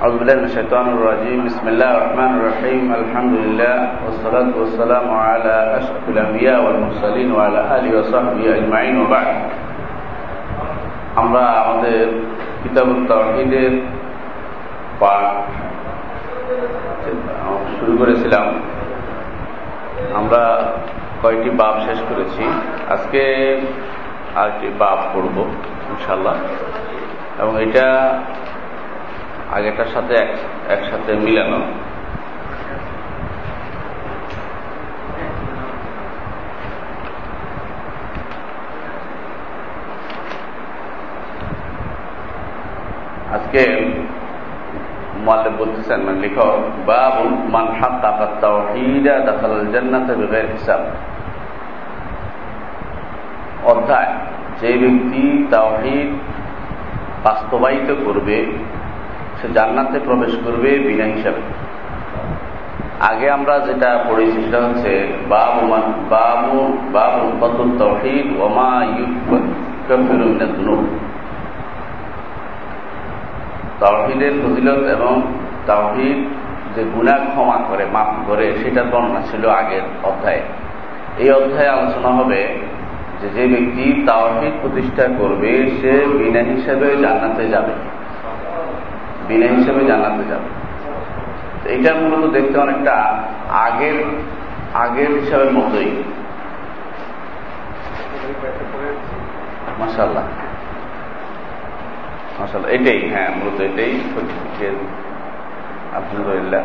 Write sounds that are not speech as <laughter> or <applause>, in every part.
أعوذ بالله من الشيطان الرجيم بسم الله الرحمن الرحيم الحمد لله والصلاة والسلام على أشرف الأنبياء والمرسلين وعلى آله وصحبه أجمعين وبعد আমরা আমাদের কিতাব তাওহীদের পাঠ শুরু করেছিলাম আমরা কয়েকটি বাপ শেষ করেছি আজকে আরেকটি বাপ পড়ব ইনশাল্লাহ এবং এটা আগেটার সাথে একসাথে মিলানো আজকে মাল্লে বলতেছেন মানে লেখক বাবু মান হাক্কাকা তাওহীদা দাখাল জান্নাতে বিগৈর হিসাব। অধ্যায় যে ব্যক্তি তাওহীদ বাস্তবায়িত করবে সে জান্নাতে প্রবেশ করবে বিনা হিসাবে। আগে আমরা যেটা পড়েছি সেটা হচ্ছে, বাবু বাবু বাবু তহিদ ওমা ইউফিরুমিনাদুনু তাওহিদের ফজিলত এবং তাওহিদ যে গুণা ক্ষমা করে, মাফ করে, সেটা বর্ণনা ছিল আগের অধ্যায়ে। এই অধ্যায়ে আলোচনা হবে যে যে ব্যক্তি তাওহিদ প্রতিষ্ঠা করবে, সে বিনা হিসাবে জান্নাতে যাবে। বিনা হিসাবে জান্নাতে যাবে। এটা মূলত দেখতে অনেকটা আগের আগের হিসাবের মতোই। মাসাল্লাহ মাসাল্লাহ এটাই হ্যাঁ মূলত এটাই আলহামদুলিল্লাহ।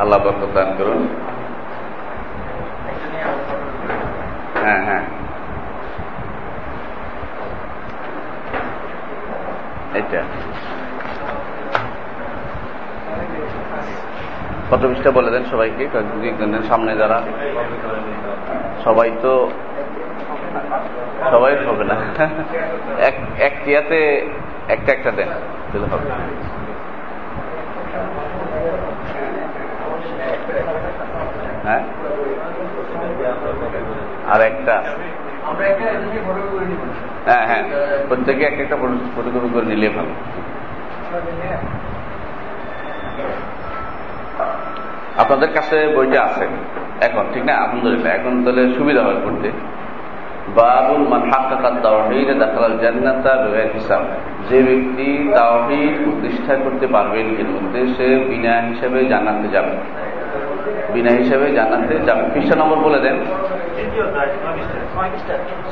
আল্লাহ বরকত দান করুন। হ্যাঁ হ্যাঁ। এটা। কত পৃষ্ঠা বলে দেন সবাইকে সামনে যারা। সবাই তো সবাই হবে না। এক টিয়াতে একটা একটা দেন হবে। হ্যাঁ? আর একটা। হ্যাঁ হ্যাঁ। প্রত্যেকে এক একটা ফটোকপি করে নিলে ভালো। আপনাদের কাছে বইটা আছে। এখন, ঠিক না? আলহামদুলিল্লাহ, এখন তাহলে সুবিধা হয় পড়তে। বাবুল মান হাক্কাকাত তাওহীদ, দাখালাল জান্নাতা বিগৈর হিসাব। যে ব্যক্তি তাওহীদ প্রতিষ্ঠা করতে পারবেন এর মধ্যে, সে বিনা হিসাবে জান্নাতে যাবে। বিনা হিসাবে জান্নাতে যাবে। পৃষ্ঠা নম্বর বলে দেন।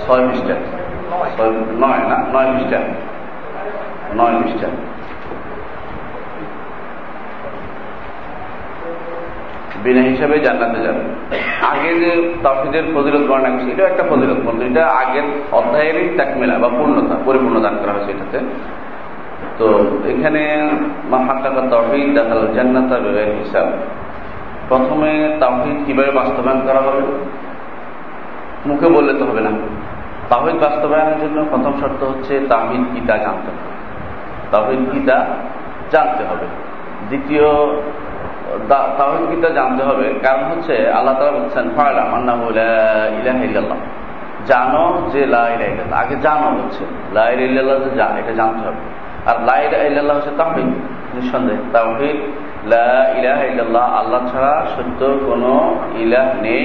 ছয় পৃষ্ঠা নয় না নয় পৃষ্ঠা নয় পৃষ্ঠা বিনা হিসাবে জান্নাতে যাবে। আগে যে তাফিদের ফজিলত বর্ণনা করছে এটাও একটা ফজিলত বলতো এটা আগের অধ্যায়েরই তাকমেলা বা পূর্ণতা পরিপূর্ণ দান করা হয়েছে এটাতে। তো এখানে মাহাত্মা তহিদ দেখাল জান্নাতা হিসাব। প্রথমে তাহিদ কীভাবে বাস্তবায়ন করা হবে? মুখে বললে তো হবে না। তাহিদ বাস্তবায়নের জন্য প্রথম শর্ত হচ্ছে তাহিদ কিতা জানতে হবে। তাহিদ কিতা জানতে হবে। দ্বিতীয় তাহিদ কিতা জানতে হবে। কারণ হচ্ছে আল্লাহ তালা বলছেন ফায়লাম আন্না ইলাহ ইল্লাল্লাহ। জানো যে লাহ আগে জানো হচ্ছে। লাহ ইল্লাল্লাহ যে জান, এটা জানতে হবে। আর লাহ ইল্লাল্লাহ হচ্ছে তাহিদ নিঃসন্দেহ তাহিদ ইলাহ ইল্লাল্লাহ, আল্লাহ ছাড়া সত্য কোনো ইলাহ নেই।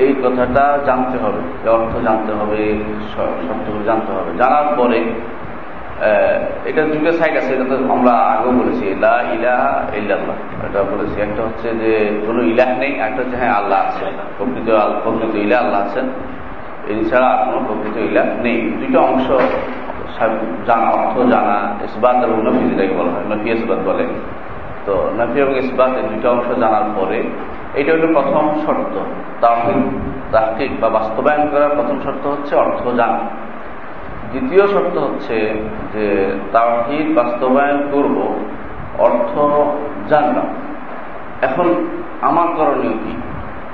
এই কথাটা জানতে হবে অর্থ জানতে হবে শর্তগুলো জানতে হবে। জানার পরে এটা দুটো সাইড আছে, এটা তো আমরা আগেও বলেছি, লা ইলাহা ইল্লাল্লাহ। এটা বলেছি, একটা হচ্ছে যে কোনো ইলাহ নেই, একটা হচ্ছে হ্যাঁ আল্লাহ আছে প্রকৃত প্রকৃত ইলাহ আল্লাহ আছেন। এছাড়া কোনো প্রকৃত ইলাহ নেই। দুটো অংশ জানা, অর্থ জানা, ইসবাত এবং নফি যেটাকে বলা হয়, নফি ইসবাত বলে। তো নফি এবং ইসবাত এই দুটো অংশ জানার পরে এটা হলো প্রথম শর্ত। তাহিদ তাহকিক বা বাস্তবায়ন করার প্রথম শর্ত হচ্ছে অর্থ জানা। দ্বিতীয় শর্ত হচ্ছে যে তাহিদ বাস্তবায়ন করব অর্থ জানলাম এখন আমার করণীয় কি?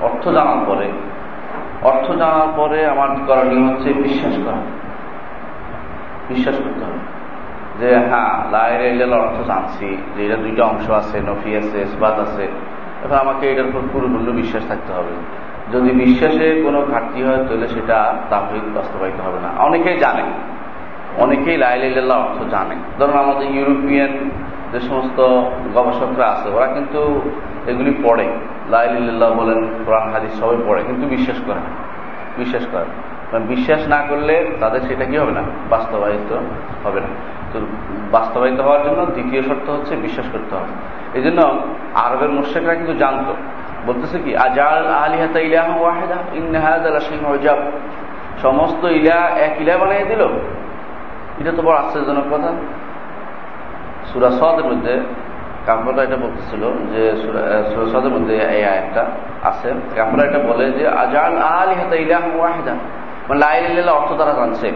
অর্থ জানার পরে। অর্থ জানার পরে আমার করণীয় হচ্ছে বিশ্বাস করা। বিশ্বাস করতে হবে। যে হ্যাঁ লাইল অর্থ জানছি, যে এটা দুইটা অংশ আছে, নফি আছে, ইসবাত আছে। এখন আমাকে এটার উপর পরিপূর্ণ বিশ্বাস থাকতে হবে। যদি বিশ্বাসে কোনো ঘাটতি হয়, তাহলে সেটা তাহিদ বাস্তবায়িত হবে না। অনেকেই জানে। অনেকেই লাইল্লাহ অর্থ জানে। ধরুন আমাদের ইউরোপিয়ান যে সমস্ত গবেষকরা আছে, ওরা কিন্তু এগুলি পড়ে। লাইলিল্লাহ বলেন, কোরআন, হাদিস সবাই পড়ে, কিন্তু বিশ্বাস করে বিশ্বাস করে বিশ্বাস না করলে তাদের সেটা কি হবে না? বাস্তবায়িত হবে না। তো বাস্তবায়িত হওয়ার জন্য দ্বিতীয় শর্ত হচ্ছে বিশ্বাস করতে হবে। এই জন্য আরবের মোর্শেকরা কিন্তু জানতো। বলতেছে কি, আজাল আলিহাতা ইলাহ ওয়াহেদা ইন্নাহাদ সমস্ত ইলা এক ইলা বানিয়ে দিল। এটা তো বড় আশ্চর্যজনক কথা। সুরা সদের মধ্যে কাপড়া এটা বলতেছিল যে, সুরা সদের মধ্যে এই আয়টা আছে। কাপড়া এটা বলে যে, আজাল আলি হাতা ইলাহ ওয়াহেদা। মানে অর্থ তারা জানছে।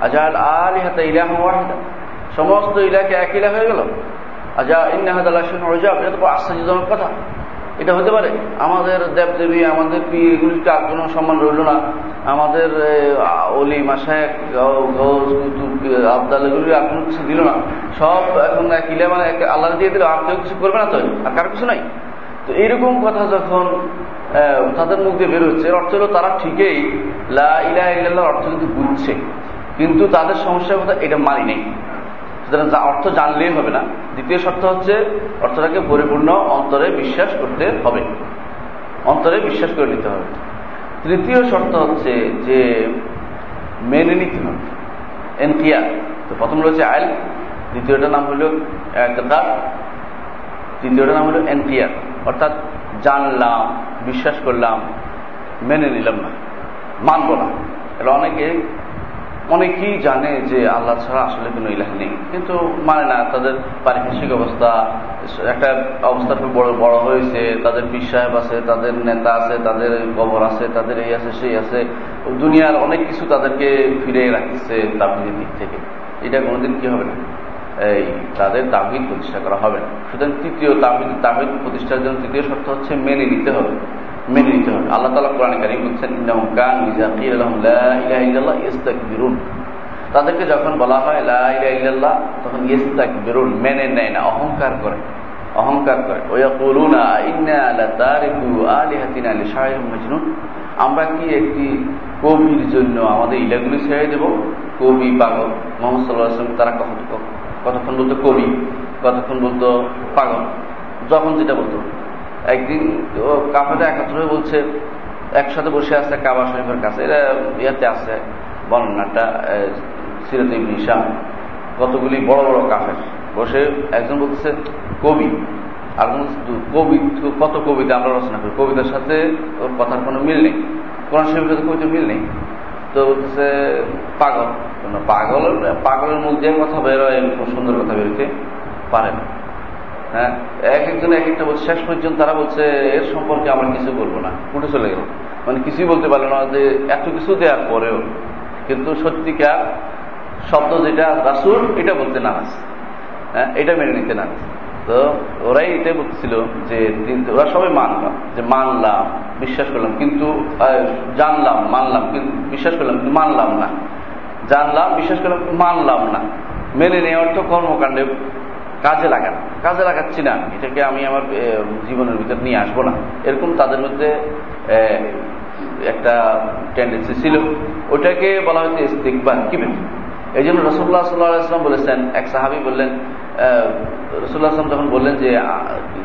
আজাল আলি হাতা ইলাহ সমস্ত ইলাকে এক ইলা হয়ে গেল। আজা ইন্নাহাদ আল্লাহ এটা তো আশ্চর্যজনক কথা। এটা হতে পারে। আমাদের দেব দেবদেবী, আমাদের পি এগুলিকে আর কোনো সম্মান রইল না। আমাদের অলি মাসায় আবদাল এগুলি আর কোনো কিছু দিল না। সব এখন কিলে মানে আল্লাহ দিয়ে দিল, আর কেউ কিছু করবে না তো? আর কারও কিছু নাই। তো এইরকম কথা যখন তাদের মুখ দিয়ে বেরোচ্ছে এর অর্থ হলো তারা ঠিকই লা ইলা ইল্লাহ অর্থ কিন্তু বুঝছে। কিন্তু তাদের সমস্যার কথা এটা মানি নেই। সুতরাং অর্থ জানলেই হবে না। দ্বিতীয় শর্ত হচ্ছে অর্থটাকে পরিপূর্ণ অন্তরে বিশ্বাস করতে হবে। অন্তরে বিশ্বাস করে নিতে হবে। তৃতীয় শর্ত হচ্ছে যে মেনে নিতে হবে। এনকিয়ার। তো প্রথম রয়েছে আইল, দ্বিতীয়টার নাম হলো একটা তৃতীয়টার নাম হলো এনকিয়ার। অর্থাৎ জানলাম, বিশ্বাস করলাম, মেনে নিলাম না। মানব না। এটা অনেকে, অনেকেই জানে যে আল্লাহ ছাড়া আসলে কোনো ইলাহ নেই। কিন্তু মানে না, তাদের পারিপার্শ্বিক অবস্থা, একটা অবস্থা খুব বড় বড় হয়েছে, তাদের পীর সাহেব আছে, তাদের নেতা আছে, তাদের কবর আছে, তাদের এই আছে, সেই আছে। দুনিয়ার অনেক কিছু তাদেরকে ফিরে রাখছে তাবলিগের দিক থেকে। এটা কোনোদিন কি হবে না? এই, তাদের তাবিদ প্রতিষ্ঠা করা হবে না। সুতরাং তৃতীয় তাবিদ তাবিদ প্রতিষ্ঠার জন্য তৃতীয় শর্ত হচ্ছে মেনে নিতে হবে। মেনে নিতে হবে। আল্লাহ তালা কোরআন কারিম বলছেন তাদেরকে যখন বলা হয় লাহ তখন ইস্তাক বেরুন মেনে নেয় না, অহংকার করে। অহংকার করে। আমরা কি একটি কবির জন্য আমাদের ইলাগুলি ছেড়ে দেব? কবি, পাগল, মোহাম্মদ সাল্লাহ তারা কখন কতক্ষণ বলতো কবি, কতক্ষণ বলতো পাগল, যখন যেটা বলতো একদিন কাফেরা একাত্র হয়ে বলছে, একসাথে বসে আছে কাবা শরীফের কাছে, এরা ইয়াতে আছে বর্ণনাটা সিরাত ইবনিশাম কতগুলি বড় বড় কাফের। বসে একজন বলতেছে, কবি। আর কবি, কত কবিতা আমরা রচনা করি? কবিতার সাথে ওর কথার কোনো মিল নেই। কোরআন শরীফের সাথে কবিতার মিল নেই। তো বলতেছে, পাগল। পাগল, পাগলের মুখ দিয়ে কথা বেরোয় খুব সুন্দর কথা বেরোতে পারে না। হ্যাঁ এক একজন এক একটা বলছে, শেষ পর্যন্ত তারা বলছে, এর সম্পর্কে আমরা কিছু বলব না। উঠে চলে গেল। মানে কিছুই বলতে পারল না যে এত কিছু দেওয়ার পরেও। কিন্তু সত্যিকার শব্দ যেটা, রাসুল এটা বলতে না হ্যাঁ এটা মেনে নিতে না তো ওরাই এটাই বলছিল যে ওরা সবাই মানলাম যে মানলাম, বিশ্বাস করলাম, কিন্তু জানলাম, মানলাম, কিন্তু বিশ্বাস করলাম, কিন্তু মানলাম না। জানলাম, বিশ্বাস করলাম মানলাম না। মেনে নেওয়ার তো কর্মকাণ্ডে কাজে লাগান। কাজে লাগাচ্ছি না এটাকে আমি আমার জীবনের ভিতর নিয়ে আসব না। এরকম তাদের মধ্যে একটা টেন্ডেন্সি ছিল। ওটাকে বলা হয়েছে ইস্তিকবার কিবেন এই জন্য রসুল্লাহ সাল্লাহাম বলেছেন, এক সাহাবি বললেন রসুল্লাহ আসলাম যখন বললেন যে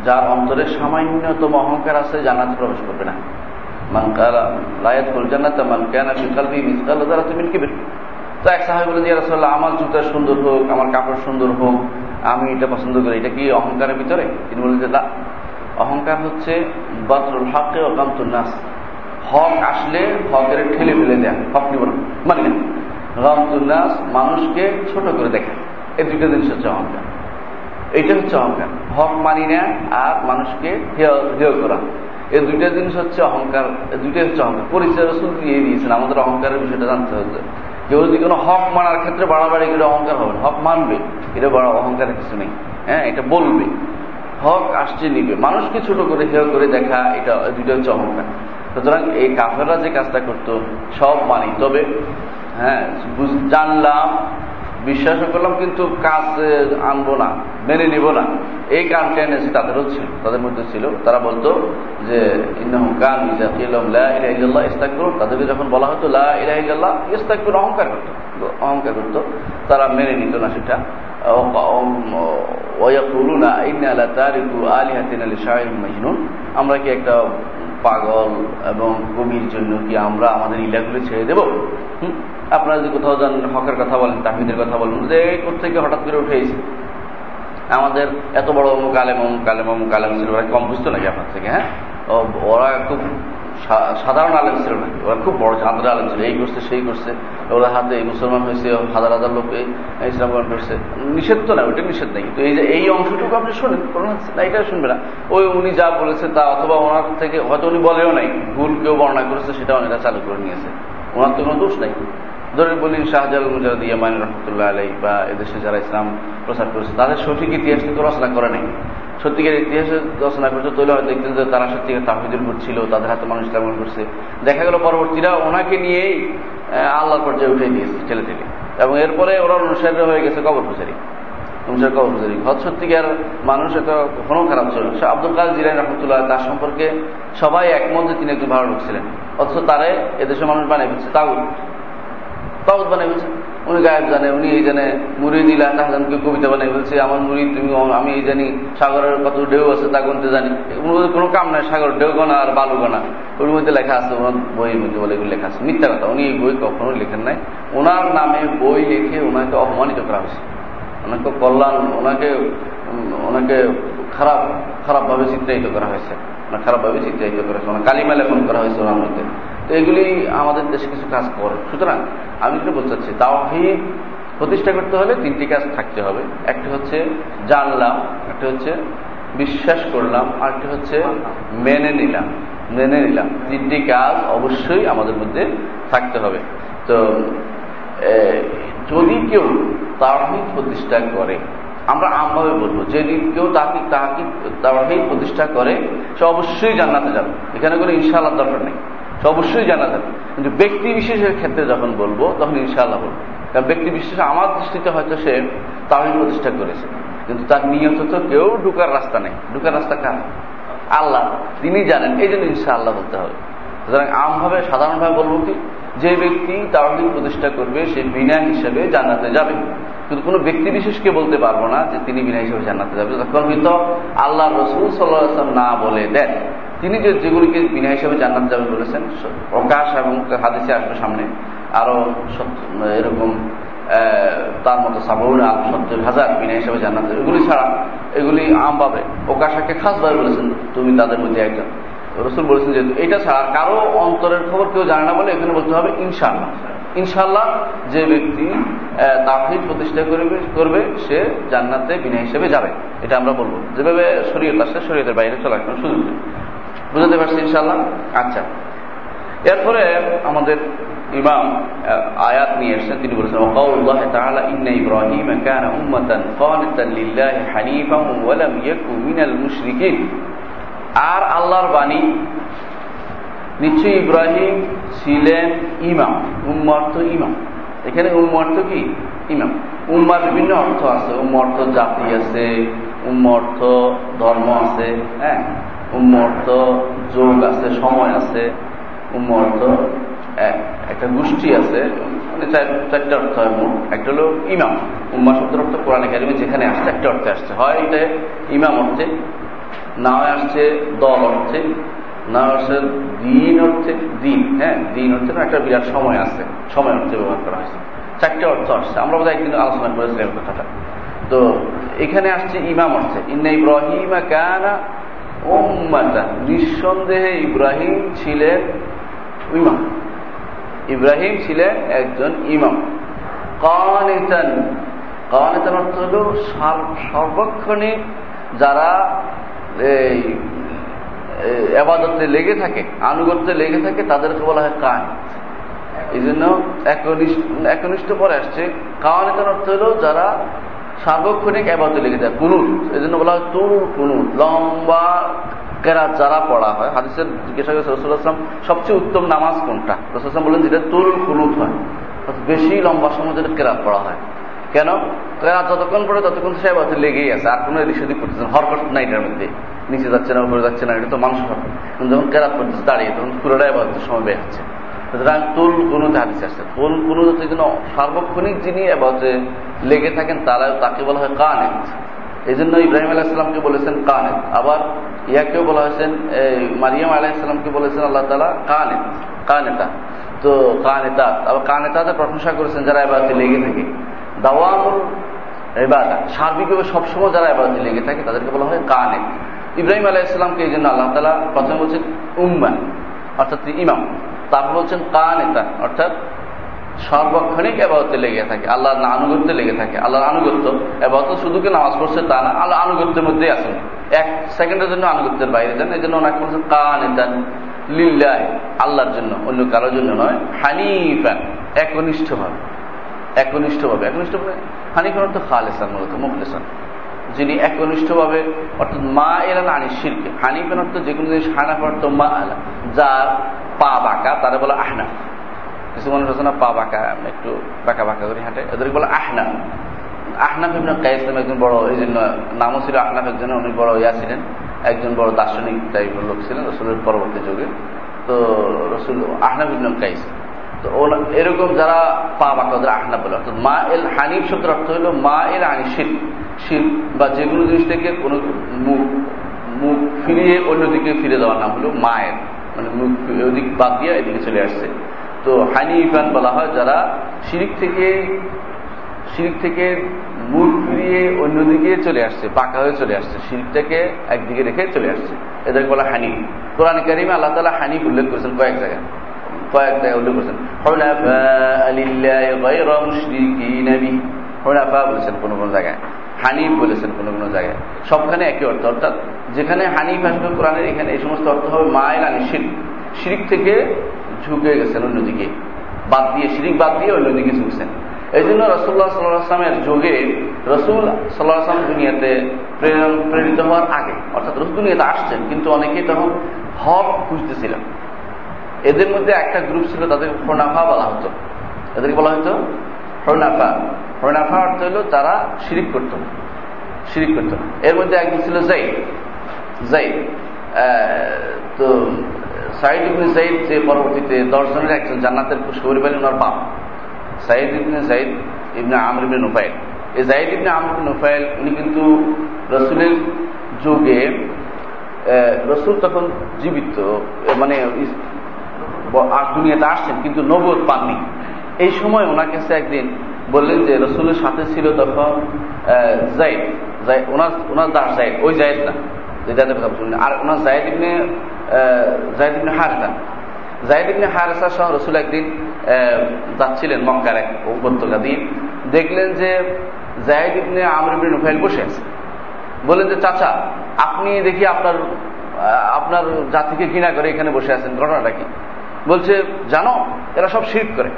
যার অন্তরে সামান্যতম অহংকার আছে জানাতে প্রবেশ করবে না। মান কালা লায়াত করল জান্নাত, মান কেনা ফিকালবি মিসকাল দ্বারা তুমি কিবেন তো এক সাহাবি বলেন আমার জুতা সুন্দর হোক, আমার কাপড় সুন্দর হোক, আমি এটা পছন্দ করি। এটা কি অহংকারের ভিতরে? তিনি বলেন যে অহংকার হচ্ছে বাতরুল হকে ও নাস। হক আসলে হকের ঠেলে ফেলে দেয়া। হক নিব না। মানে না? রমতুল্লাস মানুষকে ছোট করে দেখা। এই দুইটা জিনিস হচ্ছে অহংকার। এইটা হচ্ছে অহংকার। হক মানি না আর মানুষকে হেয় করা। এই দুইটা জিনিস হচ্ছে অহংকার দুইটাই হচ্ছে অহংকার। পরিচয় রসুল দিয়ে দিয়েছেন, আমাদের অহংকারের বিষয়টা জানতে হচ্ছে কেউ যদি কোনো হক মানার ক্ষেত্রে বাড়াবাড়ি করে অহংকার হবে হক মানবে, এটা বড় অহংকারের কিছু নেই। হ্যাঁ এটা বলবে। হক আসছে, নিবে। মানুষকে ছোট করে, হেয় করে দেখা, এটা দুইটা হচ্ছে অহংকার। সুতরাং এই কাফেররা যে কাজটা করতো, সব মানি। তবে হ্যাঁ জানলাম বিশ্বাস করলাম, কিন্তু কাজ আনব না, মেনে নিব না। এই কান টেন্ডেন্সি তাদেরও ছিল, তাদের মধ্যে ছিল। তারা বলতো যে কান ইস্তাক করুন তাদেরকে যখন বলা হতো লাহ ইস্তাক করে অহংকার করতো অহংকার করতো। তারা মেনে নিত না সেটা। আমরা কি একটা পাগল এবং কবির জন্য কি আমরা আমাদের ইলাগুলো ছেড়ে দেব? আপনারা যদি কোথাও যান, হকের কথা বলেন তাহিদের কথা বলেন, যে থেকে হঠাৎ করে উঠে এসে। আমাদের এত বড় অমুক আলেম অমুক আলেম অমুক আলেম কম বুঝতো নাকি আপনার থেকে হ্যাঁ? ওরা খুব সাধারণ আলেম ছিল নাকি ওরা খুব বড় চাঁদরা আলেম ছিল। এই করছে, সেই করছে। ওরা হাতে মুসলমান হয়েছে, হাজার হাজার লোকে ইসলাম গ্রহণ করছে। নিষেধ তো না, ওইটা নিষেধ নেই। তো এই যে, এই অংশটুকু আপনি শোনেন না এটা শুনবে না। ওই উনি যা বলেছে তা অথবা ওনার থেকে, হয়তো উনি বলেও নাই, ভুল কেউ বর্ণনা করেছে সেটা অনেকটা চালু করে নিয়েছে। ওনার তো কোনো দোষ নাই। ধরে বলি শাহজাল মুজাদ ইয়ামান রহমতুল্লাহ আলাই বা এদেশে যারা ইসলাম প্রচার করেছে, তাদের সঠিক ইতিহাস কিন্তু রচনা করে নাই। সত্যিকার ইতিহাসে রচনা করছে তৈরি হয়তো দেখতেন যে তারা সত্যিকার তাহিদের উপর ছিল, তাদের হাতে মানুষ ইসলাম করছে। দেখা গেল পরবর্তীরা ওনাকে নিয়েই আল্লাহর পর্যায়ে উঠে দিয়েছে ছেলে থেকে এবং এরপরে ওরা অনুসারী হয়ে গেছে কবর পূজারি অনুসার কবর পূজারি হত সত্যিকার মানুষ এত কখনো খারাপ ছিল সে আব্দুল কাজ জিরাই রহমতুল্লাহ তার সম্পর্কে সবাই একমত যে তিনি একটু ভালো লোক ছিলেন। অথচ তারে এদেশের মানুষ বানিয়ে ফেলছে তাও তাগুত বানিয়ে ফেলছে। উনি গায়েব জানে, উনি এই জানে মুড়ি দিলা তাহজানকে কবিতা বানিয়ে বলছে আমার মুড়ি তুমি আমি এই জানি, সাগরের কত ঢেউ আছে তা গুনতে জানি। কোনো কাম নাই, সাগর ঢেউ গোনা আর বালু গোনা। ওর মধ্যে লেখা আছে, ওনার বইয়ের মধ্যে বলে এগুলো লেখা আছে। মিথ্যা কথা, উনি এই বই কখনো লেখেন নাই। ওনার নামে বই লিখে ওনাকে অপমানিত করা হয়েছে। ওনাকে কল্যাণ, ওনাকে ওনাকে খারাপ, খারাপভাবে চিত্রায়িত করা হয়েছে। খারাপভাবে চিত্রায়িত করা হয়েছে। কালিমা লেখন করা হয়েছে ওনার মধ্যে। এগুলি আমাদের দেশে কিছু কাজ করে। সুতরাং আমি যেটা বলতে চাচ্ছি, তাওহিদ প্রতিষ্ঠা করতে হলে তিনটি কাজ থাকতে হবে। একটি হচ্ছে জানলাম, একটি হচ্ছে বিশ্বাস করলাম, আর একটা হচ্ছে মেনে নিলাম। মেনে নিলাম। তিনটি কাজ অবশ্যই আমাদের মধ্যে থাকতে হবে। তো যদি কেউ তাহিদ প্রতিষ্ঠা করে, আমরা আমভাবে বলব যেদিন কেউ তাকে তাহাকে তাহিদ প্রতিষ্ঠা করে, সে অবশ্যই জান্নাতে যাবে। এখানে কোনো ইনশাআল্লাহ দরকার নেই। অবশ্যই জানা যাবে। কিন্তু ব্যক্তি বিশেষের ক্ষেত্রে যখন বলব, তখন ইনশাআল্লাহ বলব। কারণ ব্যক্তি বিশেষ আমার দৃষ্টিতে হয়তো সে তাহিদ প্রতিষ্ঠা করেছে। কিন্তু তার নিয়ত তো কেউ ঢুকার রাস্তা নেই। ঢুকার রাস্তা কার? আল্লাহ। তিনি জানেন এই জন্য ইনশাআল্লাহ বলতে হবে। সুতরাং আমভাবে, সাধারণভাবে বলব কি, যে ব্যক্তি তাহিদ প্রতিষ্ঠা করবে, সে বিনা হিসেবে জান্নাতে যাবে। কিন্তু কোনো ব্যক্তি বিশেষকে বলতে পারব না যে তিনি বিনা হিসেবে জান্নাতে যাবে। তখন হয়তো আল্লাহ রসুল সাল্লাম না বলে দেন। তিনি যে যেগুলিকে বিনা হিসাবে জান্নাত যাবে বলেছেন, প্রকাশ এবং হাদিসে আসবে সামনে, আরও এরকম তার মতো সাবুর আল, সত্তর হাজার বিনা হিসেবে জান্নাত এগুলি ছাড়া, এগুলি আম পাবে। প্রকাশাকে খাসভাবে বলেছেন, তুমি তাদের মধ্যে একজন। রসুল বলেছেন যে, এটা ছাড়া কারও অন্তরের খবর কেউ জানে না বলে এখানে বলতে হবে ইনশাল্লাহ ইনশাল্লাহ যে ব্যক্তি তাহিদ প্রতিষ্ঠা করবে করবে, সে জান্নাতে বিনা হিসেবে যাবে। এটা আমরা বলব। যেভাবে শরীয়ত আসছে, শরীয়তের বাইরে চলার কোনো সুযোগ নেই বুঝতে পারছি ইনশাল্লাহ আচ্ছা। এরপরে আমাদের ইমাম আয়াত নিয়ে এসেছেন। তিনি বলেছেন ওকাউল্লাহ তাআলা ইন্না ইব্রাহিম কানা উম্মাতান কানিতান লিল্লাহি হানিফান ওয়া লাম ইয়াকু মিনাল মুশরিকিন। আর আল্লাহর বাণী, নিশ্চয়ই ইব্রাহিম ছিলেন ইমাম উম্মর্থ ইমাম। এখানে উম্ম অর্থ কি? ইমাম। উম্মার বিভিন্ন অর্থ আছে। উম্ম অর্থ জাতি আছে, উম্ম অর্থ ধর্ম আছে হ্যাঁ? উম্ম অর্থ যোগ আছে, সময় আছে উম্ম অর্থ একটা গোষ্ঠী আছে মানে চারটে অর্থ হয় মোট। একটা হলো ইমাম। উম্মা শব্দের অর্থ কোরআন একাডেমি যেখানে আসছে, একটা অর্থে আসছে। হয় এটা ইমাম অর্থে, না আসছে দল অর্থে, না আসছে দিন অর্থে, দিন হ্যাঁ দিন অর্থে একটা বিরাট সময় আছে সময় অর্থে ব্যবহার করা হয়েছে। চারটে অর্থ আসছে। আমরা বোধহয় একদিন আলোচনা করেছিলাম কথাটা। তো এখানে আসছে ইমাম অর্থে। ইন্না ইব্রাহিমা কানা নিঃসন্দেহে ইব্রাহিম ছিলেন ইমাম। ইব্রাহিম ছিলেন একজন ইমাম। কানিতান। কানিতান অর্থ হল সর্বক্ষণিক যারা এই আবাদতে লেগে থাকে, আনুগত্যে লেগে থাকে, তাদেরকে বলা হয় কান এই জন্য একনিষ্ঠ পরে আসছে। কাওয়ানিতার অর্থ হল যারা সার্বক্ষণিক আবাদতে লেগে যায় কুনুত এই জন্য বলা হয় তুর কুনুত লম্বা কেরাত যারা পড়া হয়, হাদিসের জিজ্ঞাসা করে রসুলাম সবচেয়ে উত্তম নামাজ কোনটা? রসুলাম বলেন যেটা তুল কুনুত হয়। বেশি লম্বা সময় যেটা কেরাত পড়া হয়। কেন? কেরাত যতক্ষণ পড়ে ততক্ষণ সে আবাদতে লেগেই আছে, আর কোনো এদিক সেদিক করতেছেন হরকট নাই এটার মধ্যে। নিচে যাচ্ছে না, উপরে যাচ্ছে না, এটা তো মানুষ হরকত। যখন কেরাত করতেছে দাঁড়িয়ে তখন পুরোটাই আবাদতের সময় হচ্ছে। সুতরাং তুল কুনুতে হাদিস আসছে তুল কুনুতে জন্য সার্বক্ষণিক যিনি এবারে লেগে থাকেন, তারা তাকে বলা হয় কানেত। এই জন্য ইব্রাহিম আলাহিসামকে বলেছেন কানেত। আবার ইয়াকেও বলা হয়েছেন মারিয়াম আলাহিসামকে বলেছেন আল্লাহ তালা কানেত, কানেতা। তো কানেতা, আবার কানেতাতে প্রশংসা করেছেন যারা এবারতে লেগে থাকে। দাওয়ামুল এবার সার্বিকভাবে সবসময় যারা এবারতে লেগে থাকে, তাদেরকে বলা হয় কানেত। ইব্রাহিম আলাইসালামকে এই জন্য আল্লাহ তালা প্রথমে বলছেন উম্মান, অর্থাৎ ইমাম। তারপর বলছেন কানেতা, অর্থাৎ সর্বক্ষণিক এবাদতে লেগে থাকে, আল্লাহর আনুগত্যে লেগে থাকে, আল্লাহর আনুগত্য। এবাদত শুধু কি নামাজ পড়ছে তা না, আল্লাহ আনুগত্যের মধ্যেই আছেন। এক সেকেন্ডের জন্য আনুগত্যের বাইরে যান, এই জন্য ওনাকে বলছেন কানেতান লিল্লাহ, আল্লাহর জন্য, অন্য কারোর জন্য নয় হানিফান একনিষ্ঠ ভাবে একনিষ্ঠ ভাবে একনিষ্ঠ ভাবে হানিফান অর্থ খালেসান মূলত, মুখলেসান। যিনি একনিষ্ঠ ভাবে অর্থাৎ মা এলান আনি শিরকে হানিফান অর্থ যে কোনো জিনিস হানাফ অর্থ মা আলা যার পা বাঁকা, তারা বলে আহনা। কিছু মানুষ আছে না, পা বাঁকা, একটু বাঁকা বাঁকা করে হাঁটে এদের বলে আহনা। আহনাফ ইবনে কাইস নামে একজন বড়, এই জন্য নামও ছিল আহনাফ একজন উনি বড় ইয়া ছিলেন, একজন বড় দার্শনিক টাইপের লোক ছিলেন, রসুলের পরবর্তী যুগে। তো রসুল, আহনাফ ইবনে কাইস। তো এরকম যারা পা বাঁকা, ওদের আহনাফ বলে। অর্থাৎ মা এল হানিফ শব্দের অর্থ হলো মা এল আনি শিল বা যে কোনো জিনিস থেকে কোনো মুখ মুখ ফিরিয়ে অন্যদিকে ফিরে দেওয়ার নাম হলো মায়ের। মানে মুখ ওদিক বাদ দিয়ে এদিকে চলে আসছে। তো হানি হানিফান বলা হয় যারা শিরিক থেকে শিরিক থেকে মুখ ফিরিয়ে অন্যদিকে চলে আসছে, পাকা হয়ে চলে আসছে, শিরিকটাকে একদিকে রেখে চলে আসছে। এদেরকে বলা হানি। কোরআন কারিমে আল্লাহ তালা হানিফ উল্লেখ করেছেন কয়েক জায়গায়। কয়েক জায়গায় উল্লেখ করেছেন। হনাফা বলেছেন কোন কোন জায়গায়। হানিফ বলেছেন কোন কোনো জায়গায়। সবখানে একই অর্থ। অর্থাৎ যেখানে হানিফ আসবে কোরআনের, এখানে এই সমস্ত অর্থ হবে মায়ের আনি শিরিক শিরিক থেকে ঝুঁকে গেছেন অন্যদিকে। বাদ দিয়ে, শিরিক বাদ দিয়ে অন্যদিকে ঝুঁকছেন। এই জন্য রসুল্লাহ সাল্লাহ আসলামের যুগে রসুল সাল্লাহ আসলাম দুনিয়াতে প্রেরিত হওয়ার আগে, অর্থাৎ রসুল দুনিয়াতে আসছেন, কিন্তু অনেকেই তখন হক খুঁজতেছিলেন। এদের মধ্যে একটা গ্রুপ ছিল তাদের ফোনাফা বলা হতো। এদেরকে বলা হতো হরনাফা হরনাফা অর্থ হলো তারা শিরিক করত। শিরিক করত। এর মধ্যে একজন ছিল জাইদ জাইদ তো সাইদ ইবনে জাইদ যে পরবর্তীতে দশজনের একজন জান্নাতের শহর পেলেন ওনার বাপ। সাইদ ইবনে জাইদ ইবনে আমর ইবনে নুফাইল। এই জাইদ ইবনে আমর ইবনে নুফাইল, উনি কিন্তু রসুলের যুগে রসুল তখন জীবিত মানে দুনিয়াতে আসছেন, কিন্তু নবদ পাননি। এই সময় ওনার কাছে একদিন বললেন যে, রসুলের সাথে ছিল তখন জাইদ। ওনার ওনার দাস জাইদ। ওই জায়দ না জায়দের কথা বলছেন আর ওনার জায়দ ইবনে জায়দ ইবনে হারেসা। জায়দ ইবনে হারেসা সহ রসুল একদিন যাচ্ছিলেন মক্কার এক উপত্যকা দিয়ে দেখলেন যে জায়দ ইবনে আমর ইবনে নুফাইল বসে আছে। বললেন যে, চাচা, আপনি দেখি আপনার আপনার জাতিকে ঘৃণা করে এখানে বসে আছেন। ঘটনাটা কি? বলছে, জানো, এরা সব শির্ক করে।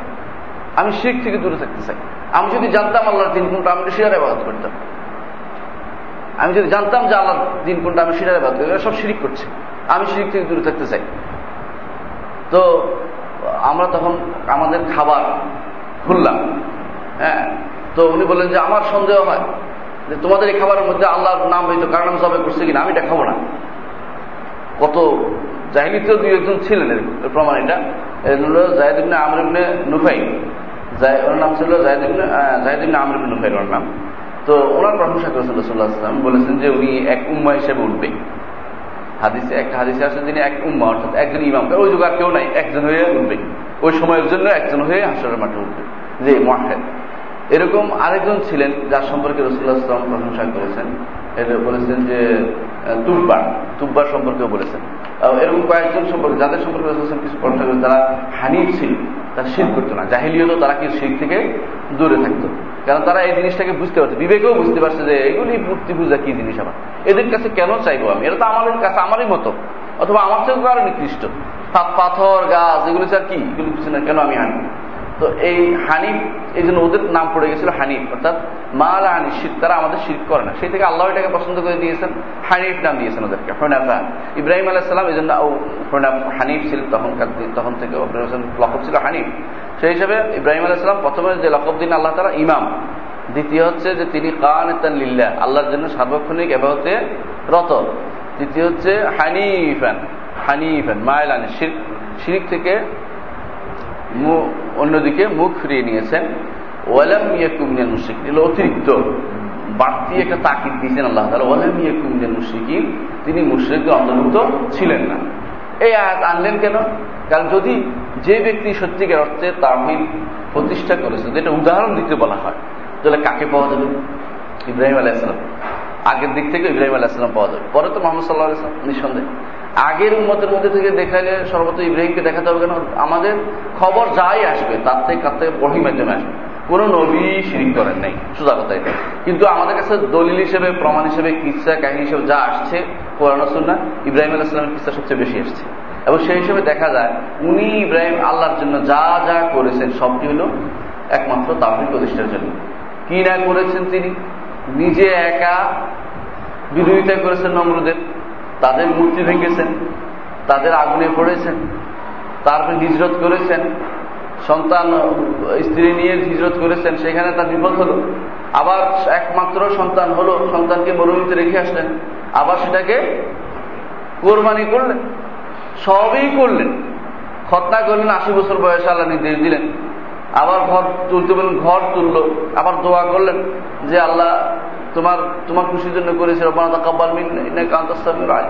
আমি শিখ থেকে দূরে থাকতে চাই। আমি যদি জানতাম আল্লাহর দিন কোনটা, আমি শিরার আবাদত করতাম। আমি যদি জানতাম যে আল্লাহর দিন কোনটা, আমি শিরার আবাদত করি। সব শিরিক করছে। আমি শিরিক থেকে দূরে থাকতে চাই। তো আমরা তখন আমাদের খাবার খুললাম হ্যাঁ? তো উনি বললেন যে, আমার সন্দেহ হয় যে তোমাদের এই খাবারের মধ্যে আল্লাহর নাম হয়তো কারণ জবে করছে কিনা? আমি এটা খাব না। কত জাহিলিতে দুই একজন ছিলেন এর প্রমাণ এটা। আমর ইবনে নুফাই ওর নাম ছিল জাহেদিবনে আমর ইবনে নুফাই ওর নাম। তো ওনার প্রশংসা করেছেন রসুল্লাহ আসলাম বলেছেন যে উনি এক উম্মা হিসেবে উঠবে। হাদিসে একটা হাদিসে আসেন যিনি এক উম্মা অর্থাৎ একজন ইমাম। ওই যুগ আর কেউ নাই, একজন হয়ে উঠবে। ওই সময়ের জন্য একজন হয়ে হাসরের মাঠে উঠবে, যে মহাহেদ এরকম আরেকজন ছিলেন যার সম্পর্কে রসুল্লাহ আসলাম প্রশংসা করেছেন। বলেছেন যে তুব্বার তুব্বার সম্পর্কেও বলেছেন। এরকম কয়েকজন সম্পর্কে যাদের সম্পর্কে রসুল কিছু প্রশংসা করেন তারা হানিফ ছিল। তারা শির করতো না। জাহিলিয়ত তারা কি শির থেকে দূরে থাকতো। কারণ তারা এই জিনিসটাকে বুঝতে পারছে বিবেকেও বুঝতে পারছে যে এগুলি মূর্তি পূজা কি জিনিস আবার? এদের কাছে কেন চাইব আমি? এটা তো আমাদের কাছে আমারই মতো। অথবা আমার থেকে আরও নিকৃষ্ট। পাথর, গাছ, এগুলো আর কি? এগুলো কিছু না কেন আমি আনি তো এই হানিফ, এই জন্য ওদের নাম পড়ে গেছিল হানিফ, অর্থাৎ মাল হানিফ শীত তারা আমাদের শীত করে না। সেই থেকে আল্লাহ এটাকে পছন্দ করে দিয়েছেন, হানিফ নাম দিয়েছেন ওদেরকে হনাফা ইব্রাহিম আলাইসালাম এই জন্য হানিফ ছিল তখনকার তখন থেকে লকব ছিল হানিফ। সেই হিসাবে ইব্রাহিম আলাইসালাম প্রথমে যে লকব দিন, আল্লাহ তারা ইমাম। দ্বিতীয় হচ্ছে যে তিনি কান লিল্লা আল্লাহর জন্য সার্বক্ষণিক এবাহতে রত। দ্বিতীয় হচ্ছে হানিফ হানিফান হানিফান, মায়লান শিরিক থেকে অন্যদিকে মুখ ফিরিয়ে নিয়েছেন, ওয়ালাম ইয়াকুমিনাল মুশরিক অতিরিক্ত। বাড়তি একটা তাকিদ দিয়েছেন আল্লাহ তালা ওয়ালাম ইয়াকুমিনাল মুশরিকিন, তিনি মুশরিকদের অন্তর্ভুক্ত ছিলেন না। এই আয়াত আনলেন কেন? কারণ যদি যে ব্যক্তি সত্যিকার অর্থে তামিল প্রতিষ্ঠা করেছে, যেটা উদাহরণ দিতে বলা হয়, তাহলে কাকে পাওয়া যাবে? ইব্রাহিম আলাইসালাম আগের দিক থেকে ইব্রাহিম আলাইসালাম পাওয়া যাবে। পরে তো মোহাম্মদ সাল্লাহ আলাইসলাম নিঃসন্দেহে। আগের উন্মতের মধ্যে থেকে দেখালে সর্বত ইব্রাহিমকে দেখাতে হবে কেন? আমাদের খবর যাই আসবে, তার থেকে কার থেকে বহি মাধ্যমে আসবে। কোন নবী শিরিক করেন নাই, সোজা কথা এটা। কিন্তু আমাদের কাছে দলিল হিসেবে, প্রমাণ হিসেবে, কিসা, কাহিনী হিসেবে যা আসছে, কোরআন সুন্না ইব্রাহিম আলাইসলামের কিসা সবচেয়ে বেশি আসছে এবং সেই হিসেবে দেখা যায়, উনি ইব্রাহিম আল্লাহর জন্য যা যা করেছেন, সবটি হল একমাত্র তাহিদ প্রতিষ্ঠার জন্য। কি না করেছেন তিনি? নিজে একা বিরোধিতা করেছেন নমরুদের। তাদের মূর্তি ভেঙেছেন, তাদের আগুনে পড়েছেন, তারপরে হিজরত করেছেন, সন্তান, স্ত্রী নিয়ে হিজরত করেছেন, সেখানে তার বিপদ হলো। আবার একমাত্র সন্তান হলো, সন্তানকে মরুমিতে রেখে আসলেন, আবার সেটাকে কোরবানি করলেন, সবই করলেন। খতনা করলেন, আশি বছর বয়সে আল্লাহ নির্দেশ দিলেন। আবার ঘর তুলতে বললেন, ঘর তুললো, আবার দোয়া করলেন যে আল্লাহ তোমার তোমার খুশির জন্য করেছে রবানা কাব্বাল মিন রায়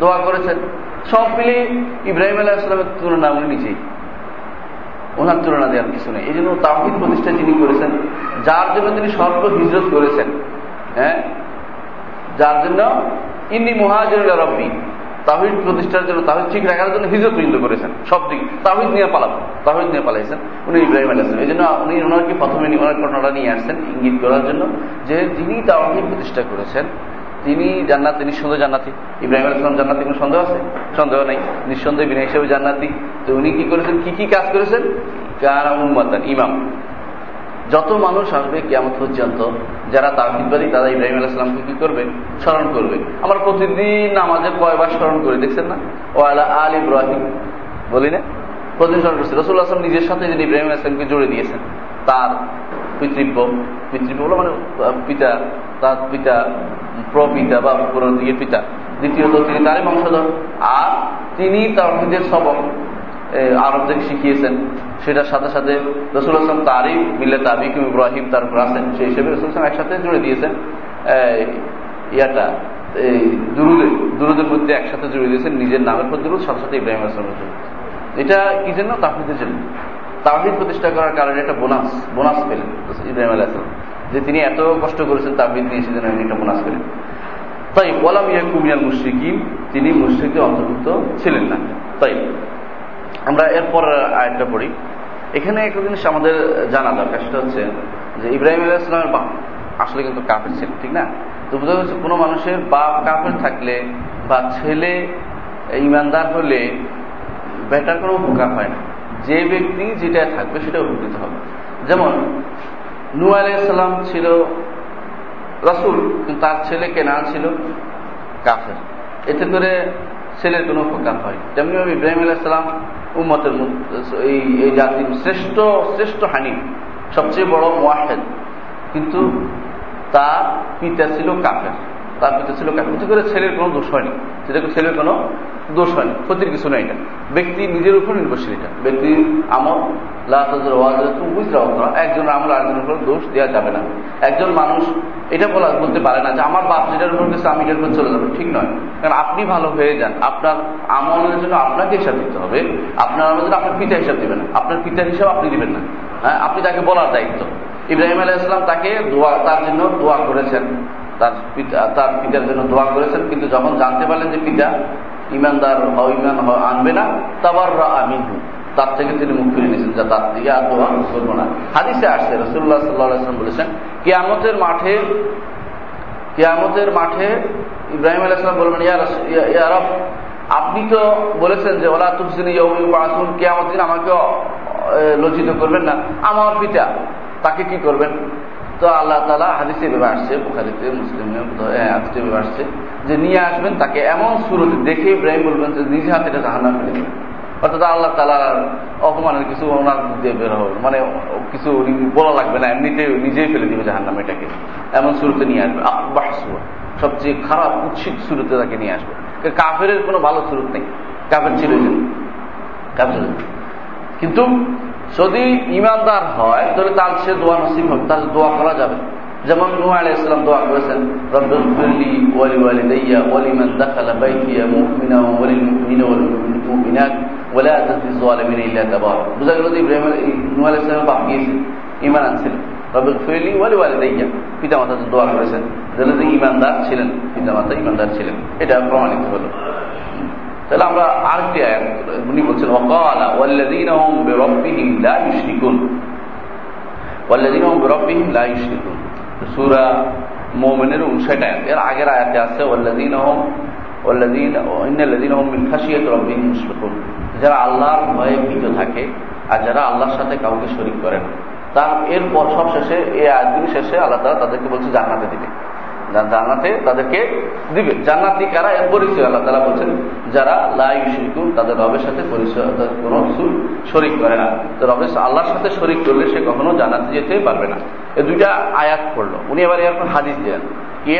দোয়া করেছেন। সব মিলে ইব্রাহিম আলাহ ইসলামের তুলনা উনি নিজেই। ওনার তুলনা দেওয়ার কিছু নেই। এই জন্য তাহিদ প্রতিষ্ঠা যিনি করেছেন, যার জন্য তিনি সর্ব হিজরত করেছেন হ্যাঁ? যার জন্য ইন্নি মহাজরুল রব্বি তাহিদ প্রতিষ্ঠার জন্য, তাহিদ ঠিক রাখার জন্য হিজরত পর্যন্ত করেছেন, সব দিক। তাহিদ নিয়ে পালাবো তাহিদ নিয়ে পালাইছেন। উনি ইব্রাহিম আলাইসলাম এই জন্য উনি ওনাকে প্রথমে ওনার ঘটনাটা নিয়ে আসছেন ইঙ্গিত করার জন্য যে যিনি তাহিদ প্রতিষ্ঠা করেছেন, তিনি জান্নাত, নিঃসন্দেহ জান্নাতি। ইব্রাহিম আলাইসলাম জান্নাতি কোনো সন্দেহ আছে? সন্দেহ নেই। নিঃসন্দেহ বিনা হিসেবে জান্নাতি। তো উনি কি করেছেন? কি কি কাজ করেছেন? কারা উম্মাতান, ইমাম। যত মানুষ আসবে কেমন পর্যন্ত, যারা তাহিদবাদী তারা ইব্রাহিম আলাইসলামকে কি করবে? স্মরণ করবে। আমরা প্রতিদিন আমাদের কয়বার স্মরণ করি, দেখছেন না? ও আলা আল ইব্রাহিম। বলি না? প্রতিদিন স্মরণ করছে। রসুল আসলাম নিজের সাথে যিনি ইব্রাহিম আলাইসলামকে জুড়ে দিয়েছেন, তার পিতৃব্য পিতৃব্য বলো মানে পিতা, তার পিতা, প্রপিতা বা পুরনো দিকে পিতা। দ্বিতীয়ত তিনি তারই বংশধর। আর তিনি তার নিজের সবক। আরবদের শিখিয়েছেন। সেটার সাথে সাথে রসুল আসলাম তারই মিলে তাবিকুম ইব্রাহিম তার উপর আছেন। সেই হিসেবে রসুল আসলাম একসাথে জুড়ে দিয়েছেন। ইয়াটা এই দুরুদের দুরুদের মধ্যে একসাথে জুড়ে দিয়েছেন। নিজের নামের পর দুরুদ সাথে সাথে ইব্রাহিম আসলামের জন্য এটা কি জন্য তাহিদের জন্য। তাহিদ প্রতিষ্ঠা করার কারণে একটা বোনাস বোনাস পেলেন ইব্রাহিম আলাইসলাম যে তিনি এত কষ্ট করেছেন তাবিদ নিয়ে, সেজন্য আমি একটা বোনাস পেলেন। তাই বলাম ইয়াকুমিয়াল মুশ্রিকিন, তিনি মুশ্রিকদের অন্তর্ভুক্ত ছিলেন না। তাই আমরা এরপর আরেকটা পড়ি। এখানে একটা জিনিস আমাদের জানা দরকার, সেটা হচ্ছে যে ইব্রাহিম আলাহ ইসলামের বাপ আসলে কিন্তু কাফের ছিলেন ঠিক না? তো বোঝা যাচ্ছে কোনো মানুষের বাপ কাফের থাকলে বা ছেলে ইমানদার হলে বেটার কোনো উপকার হয় না। যে ব্যক্তি যেটা থাকবে সেটা উপকৃত হবে। যেমন নু আলাইসাল্লাম ছিল রসুল, কিন্তু তার ছেলে কেনা ছিল কাফের। এতে করে ছেলের কোনো উপকার হয়। তেমনি ইব্রাহিম আলাইসালাম উম্মতের এই এই জাতির শ্রেষ্ঠ শ্রেষ্ঠ হানি সবচেয়ে বড় মোয়াহেদ কিন্তু তার পিতা ছিল কাফের। তার পিতা ছিল কাফের। এতে করে ছেলের কোনো দোষ হয়নি। সেটা ছেলের কোনো দোষ হয়নি। ক্ষতির কিছু নেই এটা। ব্যক্তি নিজের উপর নির্ভরশীল এটা। ব্যক্তির আমল একজন আমল আরেকজনের উপর দোষ দেওয়া যাবে না। একজন মানুষ এটা বলা বলতে পারে না যে আমার বাপ যেটার উপর গেছে, আমি এটার উপর চলে যাব। ঠিক নয়। কারণ আপনি ভালো হয়ে যান। আপনার আমলের জন্য আপনাকে হিসাব দিতে হবে। আপনার আমলের জন্য আপনার পিতা হিসাব দিবেন না। আপনার পিতার হিসাব আপনি দিবেন না। হ্যাঁ? আপনি তাকে বলার দায়িত্ব। ইব্রাহিম আলাইসালাম তাকে দোয়া, তার জন্য দোয়া করেছেন। তার পিতা, তার পিতার জন্য দোয়া করেছেন, কিন্তু যখন জানতে পারলেন যে পিতা ইমানদার ইমান আনবে না তাবার আমি তার থেকে তিনি মুখ ফিরে নিয়েছেন যে তার দিকে আর দোয়া করব না। হাদিসে আসছে রসুল্লাহ সাল্লাম বলেছেন, কেয়ামতের মাঠে কেয়ামতের মাঠে ইব্রাহিম আলাইসলাম বলবেন ইয়ারব আপনি তো বলেছেন যে, ওলা তুফসিনী আসুন কেয়ামত দিন আমাকে লজ্জিত করবেন না। আমার পিতা তাকে কি করবেন? তো আল্লাহ তালা হাদিসে ভেবে আসছে, বুখারিতে, মুসলিমে হাদিসে ভেবে আসছে যে নিয়ে আসবেন তাকে এমন শুরুতে দেখে ইব্রাহিম বলবেন যে নিজে হাতে এটা জাহান্না ফেলে অর্থাৎ আল্লাহ তালার অপমানের কিছু ওনার দিয়ে বের হবে। মানে কিছু বলা লাগবে না এমনিতে নিজেই ফেলে দিবে জাহান্নাম এটাকে। এমন শুরুতে নিয়ে আসবে। বাহসুয়া সবচেয়ে খারাপ উচ্ছিত শুরুতে তাকে নিয়ে আসবে। কাফের কোনো ভালো সুরত নেই। কাফের ছিল কাফের কিন্তু যদি ইমানদার হয়, তাহলে তার সে দোয়া নসিব হবে তাহলে দোয়া করা যাবে। যেমন নুয়া আলাই ইসলাম দোয়া করেছেন রব্বুলি ওয়ালি ওয়ালি দাইয়া ওয়ালি মান দাখালা বাইতিয়া মুমিনা ওয়ালি মুমিনা ওয়ালি মুমিনাত ওয়ালা তাজিজ যালিমিন ইল্লা তাবার বুঝা গেল যে ইব্রাহিম নুয়া আলাই ইসলামের বাপ গিয়েছে ইমান আনছিলেন রব্বুল ফিলি ওয়ালি ওয়ালি দাইয়া পিতা মাতা দোয়া করেছেন যেন যে ইমানদার ছিলেন পিতা মাতা ইমানদার ছিলেন এটা প্রমাণিত হলো তাহলে আমরা আরেকটি আয়াত উনি বলছেন, ওয়াকালা ওয়াল্লাযীনা হুম বিরাব্বিহিম লা ইউশরিকুন বিরাব্বিহিম লা ইউশরিকুন সূরা মুমিনের 59 আয়াত। এর আগের আয়াতে আছে, ওয়াল্লাযীনা মিন খাশিয়াতি রাব্বিহিম মুশফিকুন। যারা আল্লাহর ভয়ে ভীত থাকে আর যারা আল্লাহর সাথে কাউকে শরীক করে না। তার এরপর সব শেষে এই আয়াতগুলি শেষে আল্লাহ তাআলা তাদেরকে বলছে জান্নাতে দিবে। জান্নাতে তাদেরকে দিবে জান্নাতি কারা? এর পরিচয় আল্লাহ তালা বলছেন, যারা লাই শিল্পু তাদের রবের সাথে পরিচয় কোনো কিছু শরিক করে না। তো রবের আল্লাহর সাথে শরিক করলে সে কখনো জান্নাতে যেতে পারবে না। এই দুইটা আয়াত পড়ল। উনি এবার এরপর হাদিস দিলেন কি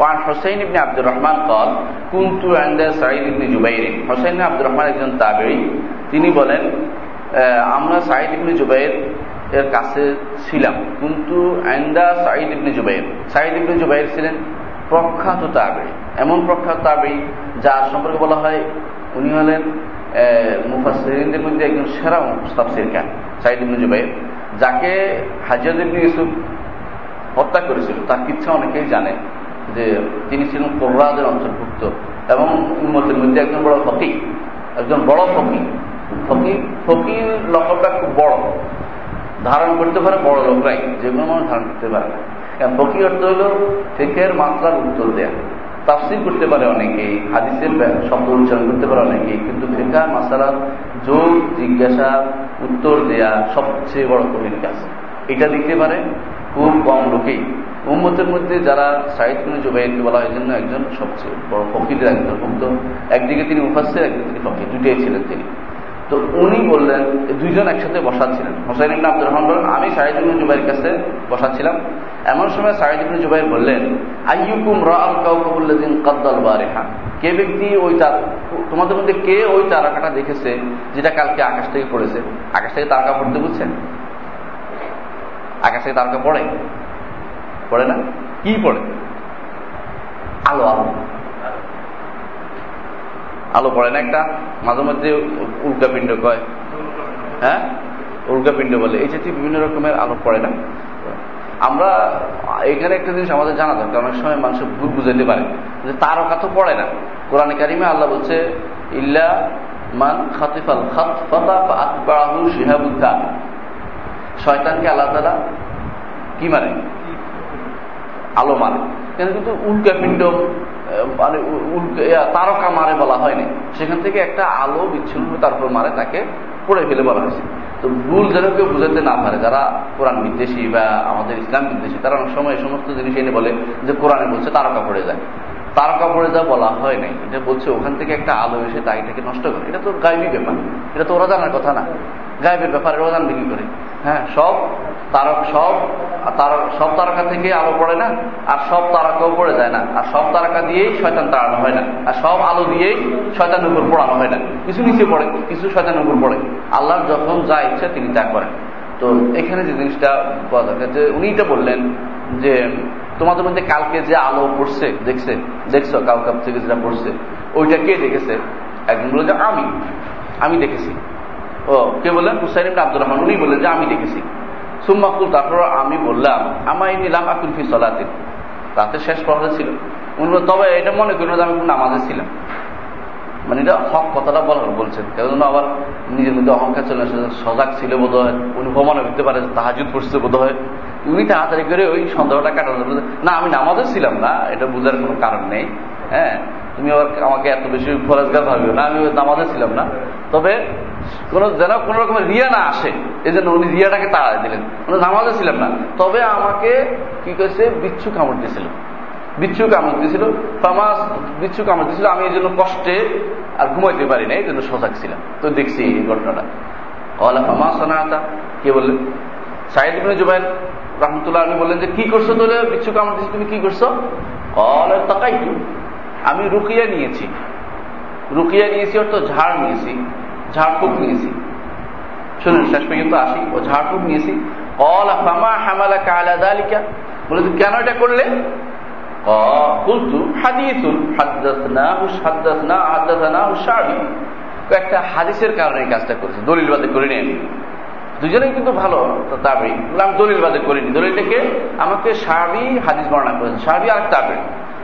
ওয়ান হোসেন ইবনে আব্দুর রহমান কল কুন্তু আন্দা সাইদ ইবনে জুবাইর। হোসেন আব্দুর রহমান একজন তাবেই তিনি বলেন আমরা সাইদ ইবনে জুবাইর এর কাছে ছিলাম। কিন্তু আইন্দা সাইদ ইবনে জুবাইর সাইদ ইবনে জুবাইর ছিলেন প্রখ্যাত তাবেই এমন প্রখ্যাত তাবেই যার সম্পর্কে বলা হয়, উনি হলেন মুফাসিনদের মধ্যে একজন সেরা মুস্তাফসিরকার সাইদ ইবনে জুবাইর, যাকে হাজিয়াদ ইবনে ইউসুফ হত্যা করেছিল। তার কিচ্ছা অনেকেই জানে যে তিনি ছিলেন কোররাদের অন্তর্ভুক্ত এবং উন্মতের মধ্যে একজন বড় ফকি একজন বড় ফকি ফকি ফকির লকবটা খুব বড়। ধারণ করতে পারে বড় লোকরাই যেগুলো মানুষ ধারণ করতে পারে। না ফকি অর্থ হল ফেকের মাত্রার উত্তর দেয়া। তাফসির করতে পারে অনেকেই হাদিসের শব্দ উচ্চারণ করতে পারে অনেকেই কিন্তু ফেকা মাসালার যোগ জিজ্ঞাসা, উত্তর দেয়া সবচেয়ে বড় কঠিন কাজ। এটা দেখতে পারে খুব কম লোকেই। উম্মতের মধ্যে যারা সাইদ কুনি জুবাইরকে বলা হয় জন্য একজন সবচেয়ে বড় ফকিদের একজন একদিকে তিনি উপাস্যের একদিকে তিনি ফকির। দুটাই ছিলেন তিনি। তো উনি বললেন দুইজন একসাথে বসাচ্ছিলেন। হোসাইন ইবনে আব্দুর রহমান বলেন আমি সাইদ ইবনে জুবাইর কাছে বসাচ্ছিলাম। এমন সময় সাইদ ইবনে জুবাইর বললেন, আইয়ুকুম রাআল কাউকাবুল্লাযিন কাদ্দাল বারিহা? কে ব্যক্তি ওই তার, তোমাদের মধ্যে কে ওই তারকাটা দেখেছে, যেটা কালকে আকাশ থেকে পড়েছে? আকাশ থেকে তারকা পড়তে বুঝছেন? আকাশ থেকে তারকা পড়ে? পড়ে না? কি পড়ে? আলো আলো। আলো পড়ে না একটা? মাঝে মধ্যে উল্কা পিণ্ড কয়। হ্যাঁ? উল্কা পিণ্ড বলে। এই জাতীয় বিভিন্ন রকমের আলো পড়ে না? আমরা এখানে একটা জিনিস আমাদের জানা দরকার। অনেক সময় মানুষ ভুল বুঝাইতে পারে। যে তারকা তো পড়ে না। কোরআন কারিমে আল্লাহ বলছে, ইল্লা মান খাতিফাল খাত ফাতাহু শিহাবুদ্দা শয়তানকে আল্লাহ তালা কি মানে? আলো মানে। কিন্তু উল্কা পিণ্ড মানে তারকা মারে বলা হয়নি। সেখান থেকে একটা আলো বিচ্ছিন্ন তারপর মারে, তাকে পড়ে ফেলে বলা হয়েছে। তো ভুল যেন কেউ বুঝাতে না পারে, যারা কোরআন বিদ্বেষী বা আমাদের ইসলাম বিদ্বেষী, তারা অনেক সময় সমস্ত জিনিস এনে বলে যে কোরআনে বলছে তারকা পড়ে যায়। তারকা পড়ে যা বলা হয় নাই। এটা বলছে, ওখান থেকে একটা আলো এসে তাই এটাকে নষ্ট করে। এটা তো গাইবী ব্যাপার। এটা তো ওরা জানার কথা না। গায়েবের ব্যাপারে ওরা জানবে কি করে। হ্যাঁ সব তারক সব তারক সব তারকা থেকে আলো পড়ে না, আর সব তারকাও পড়ে যায় না, আর সব তারকা দিয়েই শয়তান তাড়ানো হয় না, আর সব আলো দিয়েই শয়তানের উপর পড়ানো হয় না। কিছু নিচে পড়ে, কিছু শয়তানের উপর পড়ে। আল্লাহর যখন যা ইচ্ছা তিনি তা করেন। তো এখানে যে জিনিসটা পাওয়া দরকার, যে উনি এটা বললেন যে, তোমাদের মধ্যে কালকে যে আলো পড়ছে, দেখছে, দেখছ কাউ কাপ থেকে যেটা পড়ছে, ওইটা কে দেখেছে? একজন বলল যে, আমি আমি দেখেছি। ও, কে বললেন? হুসাইন আব্দুর রহমান। উনি বললেন যে, আমি দেখেছি। সুম্মাকুল তারপর আমি বললাম আমাই নিলাম আকুল ফি সলাতিন রাতে শেষ পড়া ছিল। উনি তবে এটা মনে করি যে, আমি নামাজে ছিলাম। মানে এটা হক কথাটা বলার বলছেন। কেউ যেন আবার নিজের মধ্যে অহংকার চলে সজাগ ছিল বোধ হয় উনি প্রমাণ হইতে পারে তাহাজুদ পড়ছে বোধ হয় উনি তাড়াতাড়ি করে ওই সন্দেহটা কাটানো না, আমি নামাজে ছিলাম না, এটা বোঝার কোনো কারণ নেই। হ্যাঁ তুমি আবার আমাকে এত বেশি ফরাজগার ভাবিও না আমি নামাজে ছিলাম না। তবে কোন যেন কোন রকমের রিয়া না আসে। এই জন্য উনি রিয়াটাকে তাড়া দিলেন। উনি নামাজে ছিলাম না। তবে আমাকে কি করেছে? বিচ্ছু কামড় দিয়েছিল। বিচ্ছু কামড় দিয়েছিল। ফামাস বিচ্ছু কামড় দিয়েছিল। আমি এই জন্য কষ্টে আর ঘুমাইতে পারি না এই জন্য সজাগ ছিলাম। তো দেখছি এই ঘটনাটা। কলা ফামা সোনাতা, কে বললেন সাইদ ইবনে জুবাইর রহমতুল্লাহ আপনি বললেন যে, কি করছ তোলে বিচ্ছু কামড় দিয়েছি, তুমি কি করছ? কলা তাকাইটু আমি রুকিয়া নিয়েছি। রুকিয়া নিয়েছি অর্থ ঝাড় নিয়েছি। ঝাড়ফুঁক নিয়েছি। শুনুন, শেষ পর্যন্ত আসি। ও ঝাড়ফুঁক নিয়েছি। কল ফামা হামালা কালা দালিকা। বলে কেন এটা করলে? একটা হাদিসের কারণে কাজটা করেছি। দলিল বাদে করে নিয়ে দুজনেই কিন্তু ভালো তাবি আমি দলিল বাদে করিনি দলিলটাকে আমাকে সাবি হাদিস বর্ণনা করেছেন। সাবি আর তাবে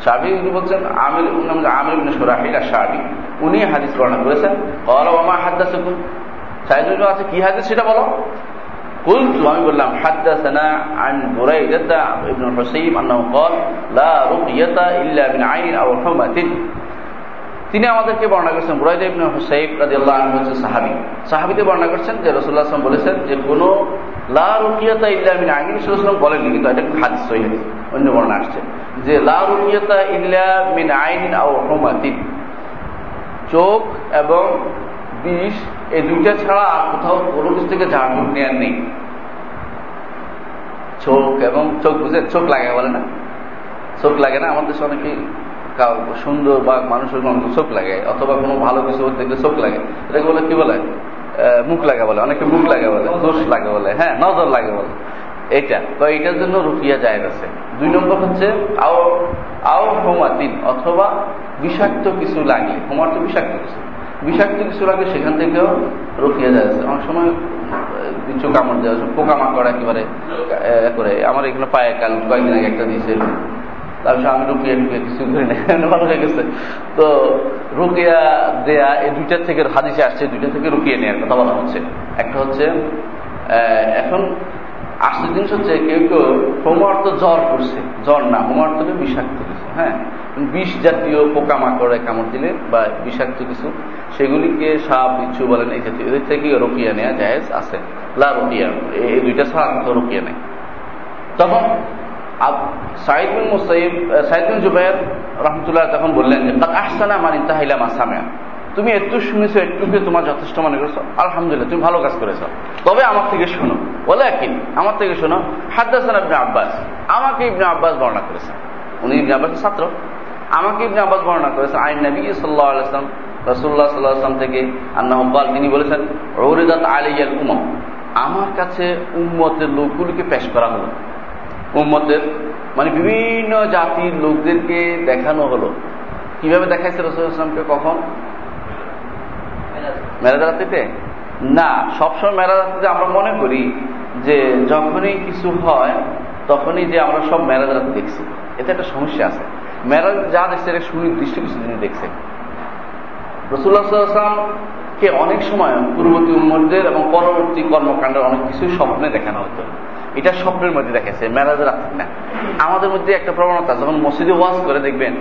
সাবি বলছেন, আমির আমির সোরাহিল আর সাবি উনি হাদিস বর্ণনা করেছেন কল আমা হাদ্দাস সাইজুল আছে কি হাদিস সেটা বলো قلت আমি বললাম حدثنا عن بريدة ابن الحسيب أنه قال لا رقية إلا من عين أو حمة তিনি আমাদেরকে বর্ণনা করছেন বুরাইদা ইবনে হুসাইব রাদিয়াল্লাহু আনহু হচ্ছে সাহাবী সাহাবীতে বর্ণনা করছেন যে রাসূলুল্লাহ সাল্লাল্লাহু বলেছেন যে কোনো লা রুকিয়াতা ইল্লা মিন আইন রাসূলুল্লাহ বলেননি কিন্তু এটা হাদিস সহিহ অন্য বর্ণনা আসছে যে লা রুকিয়াতা ইল্লা মিন আইন আও হুমাতিন চোখ এবং বিষ, এই দুইটা ছাড়া কোথাও কোনো কিছু থেকে ঝাড়ফুঁক নেওয়ার নেই। চোখ এবং চোখ বুঝে চোখ লাগে বলে না? চোখ লাগে না? আমাদের দেশে অনেকে সুন্দর বা মানুষের কোনো চোখ লাগে, অথবা কোনো ভালো কিছু দেখলে চোখ লাগে। এটাকে বলে কি বলে? মুখ লাগে বলে। অনেকে মুখ লাগে বলে, দোষ লাগে বলে। হ্যাঁ নজর লাগে বলে। এইটা। তো এইটার জন্য রুকিয়া যায় আছে। দুই নম্বর হচ্ছে, আও আও হোমাতিন অথবা বিষাক্ত কিছু লাগলে, হোমার তো বিষাক্ত কিছু। বিষাক্ত কিছু লাগলে সেখান থেকেও রুকিয়া যায় আছে। অনেক সময় কিছু কামড় দেওয়া পোকামাকড় একেবারে করে। আমার এখানে পায়ে কাল, কয়েকদিন আগে একটা দিয়েছে। তারপর আমি রুকিয়া টুকিয়া কিছু করি না ভালো হয়ে গেছে। তো রুকিয়া দেয়া এই দুইটার থেকে হাদিসে আসছে, দুইটা থেকে রুকিয়ে নেওয়ার কথা বলা হচ্ছে। একটা হচ্ছে এখন আসছে জিনিস হচ্ছে কেউ কেউ হোমার তো জ্বর করছে। জ্বর না তো বিষাক্ত কিছু হ্যাঁ? বিষ জাতীয় পোকামাকড়ে, কামড় দিলে বা বিষাক্ত কিছু, সেগুলিকে সাপ, বিচ্ছু বলেন এই জাতীয়, এদের থেকে রুকিয়া নেওয়া জায়েজ আছে। লা রুকিয়া এই দুইটা ছাড়া তো রুকিয়া নেই। তখন সাইদ মুসাইব সাইদ বিন জুবাইর রহমতুল্লাহ তখন বললেন যে আসছে আহসানা মান ইন্তাহাইলা মাসামিয়া তুমি একটু শুনেছো একটুকে তোমার যথেষ্ট মনে করছ? আলহামদুলিল্লাহ, তুমি ভালো কাজ করেছ। তবে আমার থেকে শোনো বলে একই আমার থেকে শোনো, হাদ্দাসান ইবনে আব্বাস, আমাকে ইবনে আব্বাস বর্ণনা করেছেন। উনি ইবনে আব্বাসের ছাত্র। আমাকে ইবনে আব্বাস বর্ণনা করেছেন, আইন নবী সাল্লাহ আলাইসলাম রসুল্লাহ সাল্লাহ আসলাম থেকে আন্না হব্বাল, তিনি বলেছেন রৌরিদাত আলিয়াল উমম, আমার কাছে উম্মতের লোকগুলিকে পেশ করা হলো। উম্মতের মানে বিভিন্ন জাতির লোকদেরকে দেখানো হলো। কীভাবে দেখাইছে রসুল ইসলামকে কখন? মেরাজ রাত্রিতে না, সবসময় মেরাজ রাত্রিতে আমরা মনে করি যে যখনই কিছু হয়, তখনই যে আমরা সব মেরাজ রাত্রি দেখছি। এতে একটা সমস্যা আছে। মেরাজ যা দেখছে, এটা সুনির্দিষ্ট কিছু জিনিস দেখছে। রসুল্লাহ সাল্লামকে অনেক সময় পূর্ববর্তী উম্মদের এবং পরবর্তী কর্মকাণ্ডের অনেক কিছু স্বপ্নে দেখানো হতো। এটা স্বপ্নের মধ্যে দেখেছে মেরাজের রাত্রি না। আমাদের মধ্যে একটা প্রবণতা, যখন মসজিদে ওয়াজ করে, দেখবেন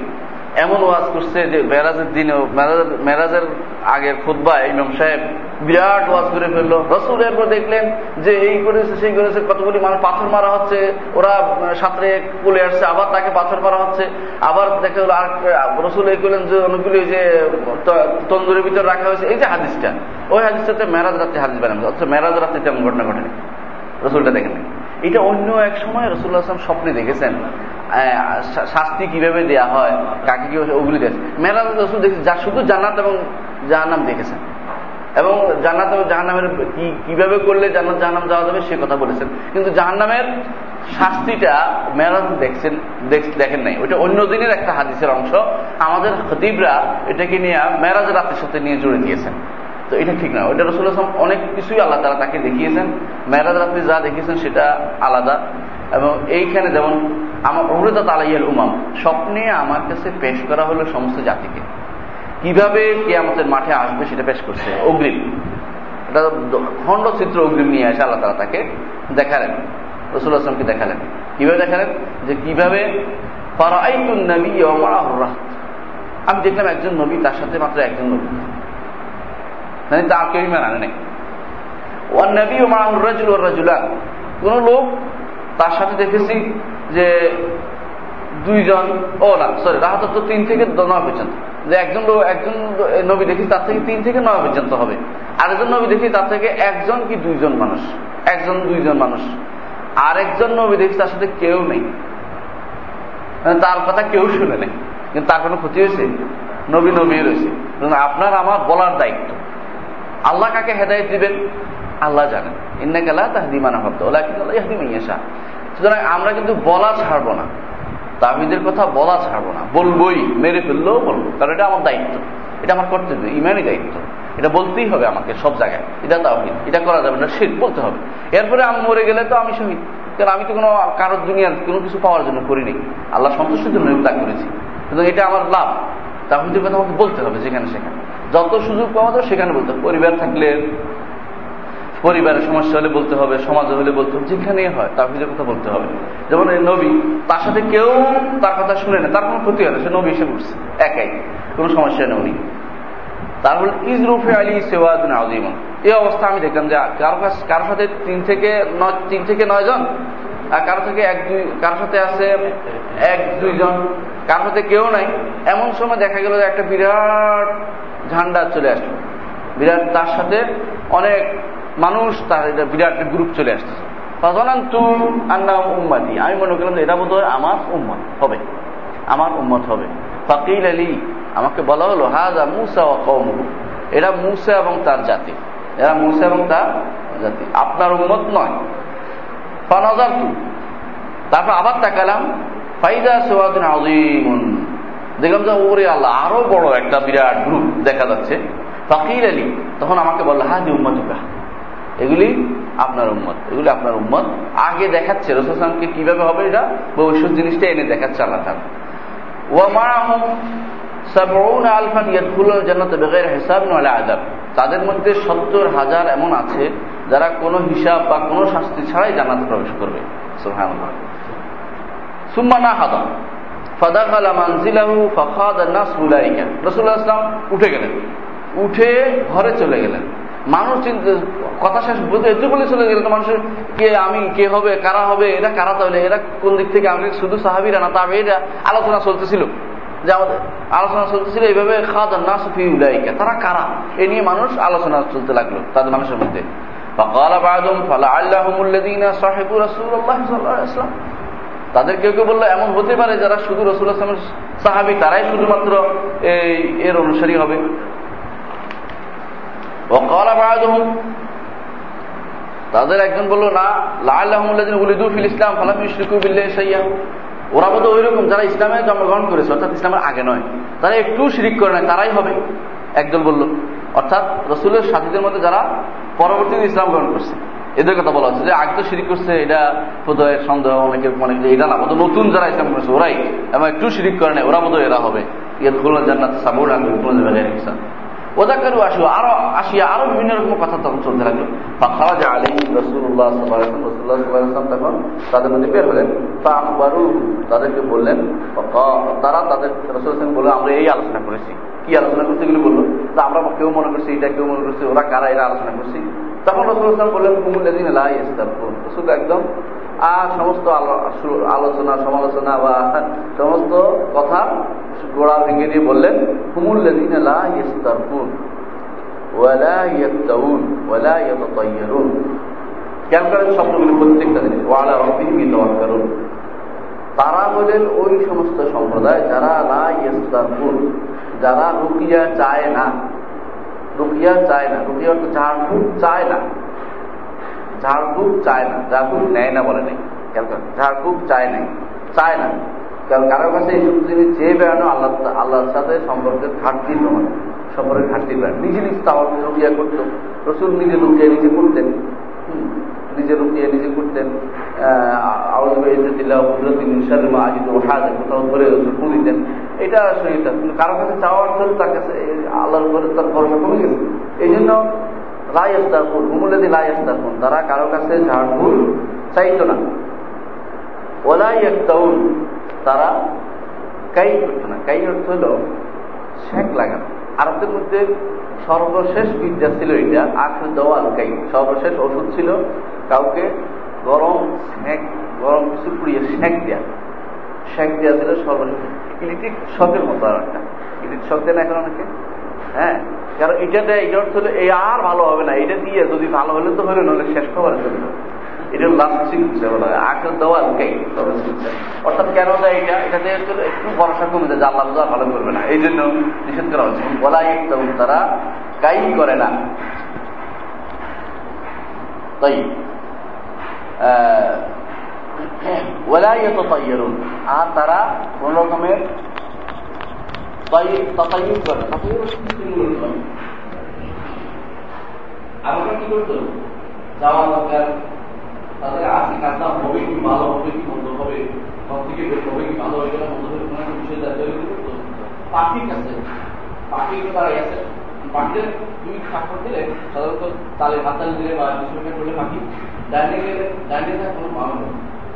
এমন ওয়াজ করছে যে মেরাজের দিনেও, মেরাজের আগের খুদ্া ইমাম সাহেব বিরাট ওয়াজ করে ফেলল। রসুল এরপর দেখলেন যে এই করেছে, সেই করেছে, কতগুলি মানুষ পাথর মারা হচ্ছে। ওরা সাঁতরে কুলে আসছে, আবার তাকে পাথর মারা হচ্ছে। আবার দেখা গেলো আর রসুল এই করলেন যে অনেকগুলি যে তন্দুরের ভিতরে রাখা হয়েছে। এই যে হাদিসটা, ওই হাদিসটাতে মেরাজ রাত্রে হাদিস বানানো অথচ মেরাজ রাত্রে তেমন ঘটনা ঘটেনি। রসুলটা দেখেন এটা অন্য এক সময় রসুল্লাহ আসলাম স্বপ্নে দেখেছেন। শাস্তি কীভাবে দেয়া হয়? কাকে কীভাবে ওগুলি দেখেছে মেরাজ রসুল দেখেছে যা শুধু জান্নাত এবং জাহান্নাম দেখেছেন। এবং জান্নাত এবং জাহান্নামের কি কীভাবে করলে জান্নাত জাহান্নাম যাওয়া যাবে সে কথা বলেছেন। কিন্তু জাহান্নামের শাস্তিটা মেরাজ দেখছেন দেখেন নাই। ওটা অন্য দিনের একটা হাদিসের অংশ। আমাদের খতিবরা এটাকে নিয়ে মেরাজ রাতের সাথে নিয়ে জুড়ে দিয়েছেন তো এটা ঠিক না। ওইটা রসুল আসলাম অনেক কিছুই আল্লাহ তারা তাকে দেখিয়েছেন। মেরাজ রাত্রি যা দেখিয়েছেন সেটা আলাদা। এবং এইখানে যেমন আমার অমৃতা তালাইয়াল উমাম, স্বপ্নে আমার কাছে পেশ করা হলো সমস্ত জাতিকে। কীভাবে কে আমাদের মাঠে আসবে সেটা পেশ করছে? অগ্রিম। এটা খণ্ড চিত্র অগ্রিম নিয়ে আসে আল্লাহ তারা তাকে দেখালেন। রসুল আসলামকে দেখালেন। কীভাবে দেখালেন? যে কীভাবে আমি দেখলাম একজন নবী, তার সাথে মাত্র একজন নবী। মানে তার কেউ আনে নাই। কোন লোক তার সাথে দেখেছি যে দুইজন, ও না সরি রাহাত তো তিন থেকে নয় পর্যন্ত। যে একজন লোক, একজন নবী দেখি তার থেকে তিন থেকে নয় পর্যন্ত হবে। আরেকজন নবী দেখি তার থেকে একজন কি দুইজন মানুষ? একজন দুইজন মানুষ। আরেকজন নবী দেখি তার সাথে কেউ নেই। তার কথা কেউ শুনে নেই। কিন্তু তার কোনো ক্ষতি হয়েছে? নবী নবী রয়েছে। আপনার, আমার বলার দায়িত্ব। আল্লাহ কাকে হেদায়ত দিবেন? আল্লাহ জানেন। ইন্না গেলা তাহদি মানা ভাবতো ওলা কিন্তু আল্লাহ ইয়াহদি মাইয়াশা সুতরাং আমরা কিন্তু বলা ছাড়বো না। তাহিদের কথা বলা ছাড়বো না। বলবোই, মেরে ফেললেও বলব। কারণ এটা আমার দায়িত্ব। এটা আমার কর্তব্য, ইমানই দায়িত্ব। এটা বলতেই হবে আমাকে সব জায়গায়। এটা তাহিদ এটা করা যাবে না শীত বলতে হবে। এরপরে আমি মরে গেলে তো আমি শহীদ। কারণ আমি তো কোনো কারোর দুনিয়ার কোনো কিছু পাওয়ার জন্য করিনি। আল্লাহ সন্তুষ্টির জন্য তা করেছি। কিন্তু এটা আমার লাভ। তাহিদের কথা আমাকে বলতে হবে যেখানে সেখানে। যত সুযোগ পাওয়া যায় সেখানে বলতে হবে। পরিবার থাকলে, পরিবারের সমস্যা হলে বলতে হবে, সমাজে হলে বলতে হবে যেখানে হয় তার নিজের কথা বলতে হবে। যেমন এই নবী, তার সাথে কেউ তার কথা শুনে না, তার কোনো ক্ষতি হয় না, সে নবী এসে পড়ছে একাই, কোনো সমস্যা নেই উনি। তারপর ইজরুফে আলী সেওয়াদিন আজিমন এই অবস্থা আমি দেখলাম যে, কারও কারোর সাথে তিন থেকে নয় তিন থেকে নয় জন কারও থেকে এক দুই কারোর সাথে আছে এক দুইজন কারোর সাথে কেউ নাই। এমন সময় দেখা গেল যে একটা বিরাট ঝান্ডা চলে আসলো। বিরাট তার সাথে অনেক মানুষ, তার বিরাট গ্রুপ চলে আসতেছে উম্মাদি আমি মনে করলাম এটা বোধ হয় আমার উম্মত হবে। আমার উম্মত হবে। ফকিল আলী, আমাকে বলা হলো, হাজা মুসা ও কৌম এরা মুসা এবং তার জাতি। এরা মুসা এবং তার জাতি। আপনার উম্মত নয়। ফানজার তু তারপর আবার তাকালাম ফাইদা সোয়াদিন আজিমুন দেখলাম যে, ওরে আল্লাহ, আরও বড় একটা বিরাট গ্রুপ দেখা যাচ্ছে। ফকির আলী, তখন আমাকে বলল হ্যাঁ যে উম্মতুকা, এগুলি আপনার উম্মত, এগুলি আপনার উম্মত। আগে দেখাচ্ছে রসুলামকে কীভাবে হবে এটা? ভবিষ্যৎ জিনিসটা এনে দেখাচ্ছে আল্লাহ তার তাদের মধ্যে সত্তর হাজার এমন আছে যারা কোনো হিসাব বা কোনো শাস্তি ছাড়াই জানাতে প্রবেশ করবে। উঠে গেলেন। উঠে ঘরে চলে গেলেন। মানুষ কথা শেষ বলতে বলে চলে গেলেন মানুষের কে আমি, কে হবে, কারা হবে, এরা কারা তাহলে, এরা কোন দিক থেকে আমাকে শুধু সাহাবিরা না তবে এটা আলোচনা চলতেছিল। যে আমাদের আলোচনা চলতেছিল এইভাবে খাদ না সুফি উলাইকা তারা কারা? এ নিয়ে মানুষ আলোচনা চলতে লাগল তাদের মানুষের মধ্যে। ফকাল আবাদম ফালা তাদের কেউ কেউ বলল, এমন হতে পারে যারা শুধু রসুল আসলামের সাহাবি, তারাই শুধুমাত্র এই এর অনুসারী হবে। তাদের একজন বলল, না লাল্লাহমুল্লাদিন উলিদু ফিল ইসলাম ফালাফি ইশরিকু বিল্লে সাইয়া ওরা বোধ ওই রকম যারা ইসলামে জন্মগ্রহণ করেছে, অর্থাৎ ইসলামের আগে নয়, তারা একটু শিরিক করে নয়, তারাই হবে। একজন বলল অর্থাৎ রসুলের সাথীদের মধ্যে যারা পরবর্তীতে ইসলাম গ্রহণ করছে। এদের কথা বলা হচ্ছে যে, আগে তো শিরিক করছে, এটা বোধহয় সন্দেহ, অনেকে মনে যে, এটা না বোধ নতুন যারা ইসলাম করেছে, ওরাই। এবং একটু শিরিক করে নেয়, ওরা মতো এরা হবে। ইয়ে খুলনা জান্নাত সাবুর ইসলাম আসিও আরও আরও বিভিন্ন রকম কথা তখন চলতে তাদের মধ্যে তাদেরকে বললেন তারা তাদের আমরা এই আলোচনা করেছি। কি আলোচনা বলল আমরা কেউ মনে করছি, এটা কেউ মনে করছি, ওরা কারা, এরা আলোচনা করছি? তখন রসুল বললেন কুমুল্লাদিন রসুল একদম আর সমস্ত আলোচনা, সমালোচনা বা সমস্ত কথা গোড়া ভেঙে দিয়ে বললেন হুমুল্লাদিন প্রত্যেকটা জিনিস তারা বলেন ওই সমস্ত সম্প্রদায় যারা যারা রুকিয়া চায় না। রুকিয়া চায় না। রুকিয়া চায় না। ঝাড়ফুঁক চায় না ঝাড়ফুঁক নেয় না বলে নেই। ঝাড়ফুঁক চায় নাই, চায় না। কারণ কারও কাছে এইসব জিনিস চেয়ে বেড়ানো আল্লাহ আল্লাহর সাথে সম্পর্কের ঘাটতি প্রমাণ। সম্পর্কের ঘাটতি বেড়ান। নিজে নিজে তাও রুকিয়া করতো। রসুল নিজে রুকিয়া নিজে করতেন। নিজে রুকিয়া নিজে করতেন। এটা শরীরটা কারও কাছে চাওয়ার জন্য তার কাছে আল্লাহর উপরে তার ভরসা কমে গেছে। এই জন্য লাই আস্তারপুর হুমুলাদি তারা কারও কাছে ঝাড়ফুল চাইতো না। ওলাই একটাউন তারা কাই না। কাই অর্থ শেখ লাগানো। মধ্যে সর্বশেষ বিদ্যা ছিল এটা আখ দেওয়াল কাই। সর্বশেষ ওষুধ ছিল কাউকে গরম স্যাক গরম কিছু পুড়িয়ে শেক দেওয়া শেক দেওয়া ছিল সর্বশেষ। ইলেকট্রিক শখের মতো আর একটা। ইলেকট্রিক শখ দেয় না এখন অনেকে। হ্যাঁ? কারণ এটা দেয় এটা হলো এই আর ভালো হবে না, এটা দিয়ে যদি ভালো হলে তো হলে নলে শেষ খবর এটা লাস্ট আখের দেওয়াল কাই অর্থাৎ কেন এটা? একটু ভরসা কমে যায় আল্লাহ ভালো করবে না। এই জন্য নিষেধ করা হচ্ছে। তারা করে না। তাই আর তারা কোন রকমের তাতাইয়ুর করে আমরা কি করতো যাওয়া দরকার তাদের আজকে কাজটা হবে কি ভালো হবে কি মন্দ হবে সব থেকে বের হবে কি ভালো হবে মন্দ হবে কোনো একটা বিষয় তৈরি করতো পাখির কাছে পাখি তারাই আছে পাখিদের দুই থাপ্পড় দিলে সাধারণত তালে হাত তালে দিলে বা দুশো করলে পাখি ডাইনে গেলে ডাইনে থাকে কোনো ভালো হবে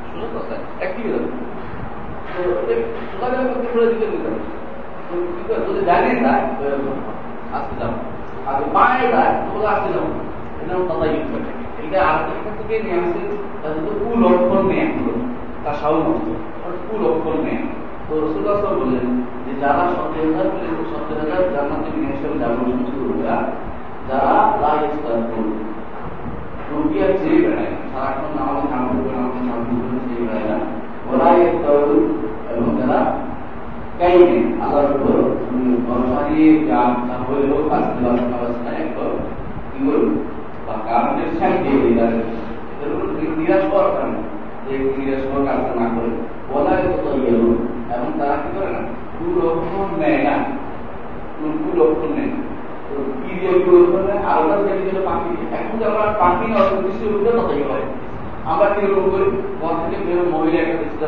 সুযোগ আছে যাবে তো করে দিতে দিতে সারাক্ষণ আমাদের কাম করবে না ওরা এবং যারা পারছে কি করুন বা কারণের সাইডে নিরাশ করার কারণে যে নিরাশ করার কাজটা না করে বলা কত এবং তারা কি করে না? কুলক্ষণ নেয় না। কুলক্ষণ নেয় কি দিয়ে কুলক্ষণ নেয়? আলাদা জায়গায় গেলে পাখি এখন আমরা পাখি হয়। আমরা কীরকম করি? মহিলা একটা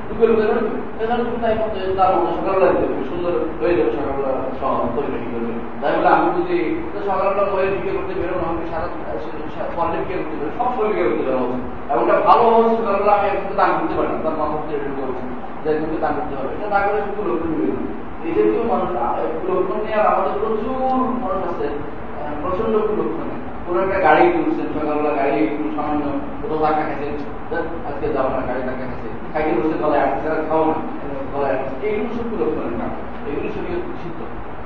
দিবে বিকেল বেলা এখানে তাই তার মতো সকালবেলা দিতে সুন্দর হয়ে যাবে সকালবেলা তৈরি করবে তাই বলে আমি বুঝি সকালবেলা হয়ে বিকে করতে বেরোনো আমাকে সারা পরে বিকে করতে বেরো সব সময় বিকে করতে বেরো এমনটা ভালো হচ্ছে সকালবেলা আমি এখন দান করতে পারি তার মাথা হচ্ছে এরকম করছি যে তুমি দান করতে হবে এটা না করে শুধু লক্ষ্য নিবে। এই জাতীয় মানুষ লক্ষ্য নিয়ে আমাদের প্রচুর মানুষ আছে প্রচণ্ড লক্ষ্য নেই কোন একটা গাড়ি তুলছেন, সকালবেলা গাড়ি একটু সামান্য কোথাও টাকা খেয়েছেন আজকে যাব না, গাড়ি টাকা খেয়েছে। বসে গলায় আসছে তারা খাও না আসছে এইগুলো সব লক্ষণের কাজ এগুলো সঙ্গে নিষিদ্ধ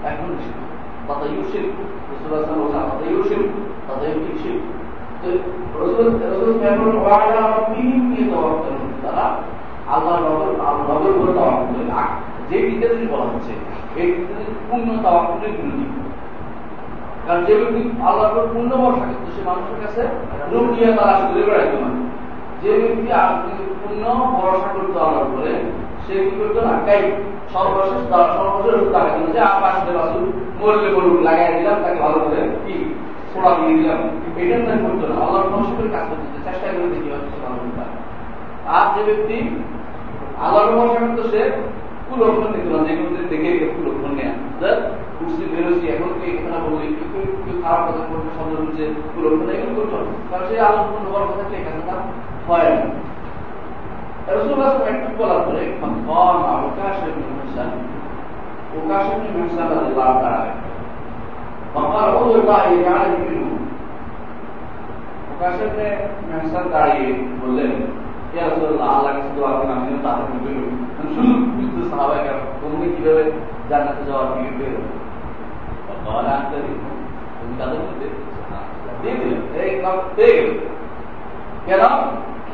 এখন নিষিদ্ধ। তাতে ইউশিল রসুল্লাহ বলছেন তাতে তাতে ইউশিল তারা আল্লাহ নগর করে। যে বিদ্যার্থী বলা হচ্ছে, এই বিদ্যার্থী পূর্ণ কারণ যে ব্যক্তি আল্লাহর পূর্ণ ভরসা করতো সে মানুষের কাছে রূপ নিয়ে তারা ঘুরে বেড়াইতো না যে ব্যক্তি পূর্ণ ভরসা করতো আল্লাহর উপরে সে কি করতো না সর্বশেষ সর্বশেষ তাকে যে আকাশ বাসু মরলে বলুক লাগাই দিলাম, তাকে ভালো করে কি? ছোড়া দিয়ে দিলাম। এটা তাই করতো না আল্লাহর করে কাজ করতে চেষ্টা করে দেখি হচ্ছে আর যে ব্যক্তি আল্লাহর ভরসা করতো সে কুলক্ষণ নিত না যেগুলো দেখে কুলক্ষণ নেয়া। উঠছি বেরোচ্ছি এখন কি এখানে বলি খারাপ কথা করবে শব্দ হচ্ছে কুলক্ষণ এগুলো করতো কারণ সেই আল্লাহ পূর্ণ বড় কথা কি এখানে তা হয় না রসুল্লাহ একটু বলার পরে অবকাশ মেহসান প্রকাশ মেহসান লাভ দাঁড়ায় وقال عذر الله يجعل منه প্রকাশের মেহসান দাঁড়িয়ে বললেন আল্লাহ কাছে দোয়া করেন আমিও তাদের মধ্যে শুধু কিন্তু সাহাবাই কেন তোমরা কিভাবে জান্নাতে যাওয়ার টিকিট পেয়ে যাবে তুমি তাদের মধ্যে দিয়ে দিলেন এই কাজ পেয়ে গেল কেন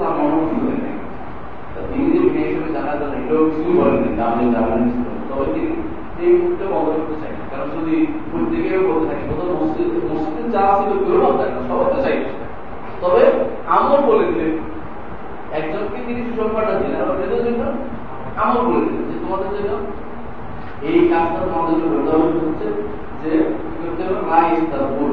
তার মনোমুখী হয়ে তিনি যে বিয়ে হিসেবে জানা যান এটাও কিছু বলেন আপনি জানেন তবে তিনি এই মুহূর্তে বন্ধ করতে চাই কারণ যদি প্রত্যেকেও বলতে থাকে কত মসজিদ মসজিদে যা ছিল কেউ বলতে না, সবাই তো চাই তবে আমল বলে দিলেন। একজনকে তিনি সুসংবাদটা দিলেন, আবার বেতন দিলেন আমল বলে দিলেন যে তোমাদের জন্য এই কাজটা তোমাদের জন্য হচ্ছে যে করতে হবে? না ভুল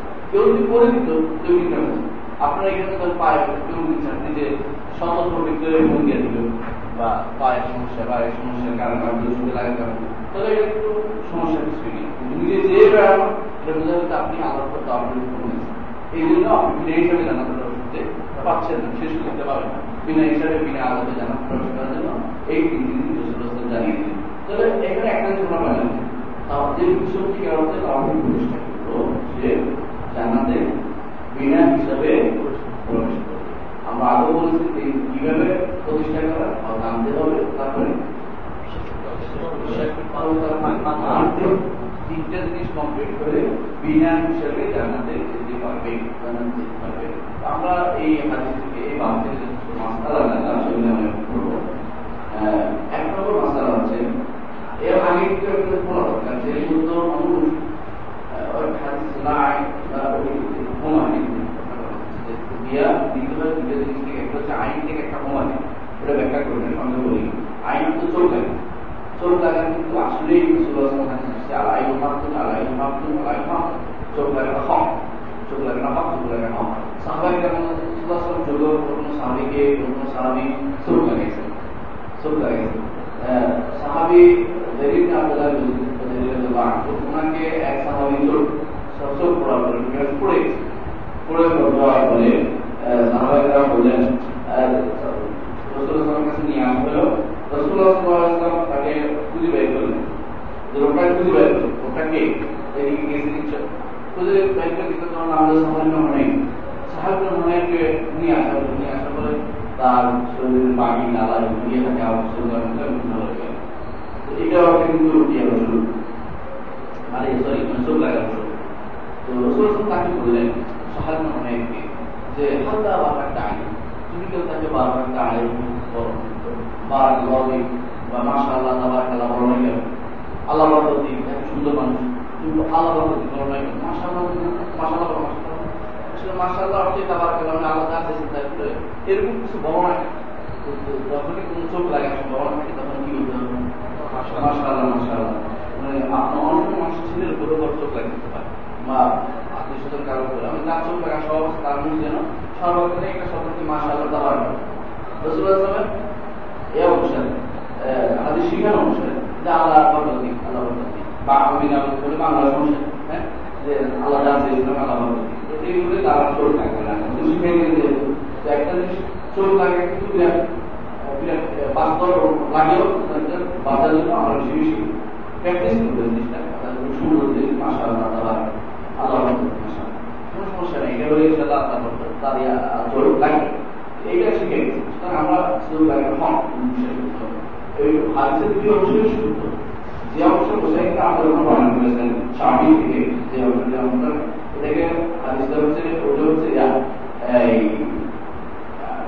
কেউ যদি করে দিত, কেউ দিতে আপনারা এখানে পায় কেউ দিচ্ছেন যে স্বতন্ত্র বিক্রয় ফোন দিয়ে দিল বা পায়ের সমস্যা বা এই সমস্যার কারণে আপনি ওষুধে লাগাতে হবে তাহলে একটু সমস্যা কিছু নেই। নিজে যে বেড়ানো এটা বোঝা যাচ্ছে আপনি আলাদা করতে আপনি এই জন্য আপনি বিনা হিসাবে জানাতে ওষুধে পাচ্ছেন না, শেষ করতে পারবেন না। বিনা হিসাবে, বিনা আলাদা জানাতে করার জন্য এই তিন দিন রসুল জানিয়ে দিন তাহলে এখানে একটা জিনিস আমরা তাও যে বিষয়টি কারণে তাওহিদ প্রতিষ্ঠা করল যে জান্নাতে বিনা হিসাবে প্রবেশ করবে আমরা আগে বলেছি যে কীভাবে প্রতিষ্ঠা করা জানতে হবে তারপরে তিনটা জিনিস কমপ্লিট করে বিনা হিসাবে চোখ লাগে কিন্তু বাস্তব লাগেও বাঁচার জন্য আমরা বেশি বেশি প্র্যাকটিস করবে জিনিসটা সুন্দর যে মাসা আল্লাহ আল্লাহ কোনো সমস্যা নেই এটা হলে ইনশাল্লাহ তারপর তার চোখ লাগবে। এইটা শিখে গেছি। আমরা শুধু লাগে হক এই হাদিসের দুটি অংশের শুদ্ধ যে অংশ কিন্তু আমরা যখন বর্ণনা করেছেন স্বামী থেকে যে অংশটি আমরা এটাকে হাদিসটা হচ্ছে, ওটা হচ্ছে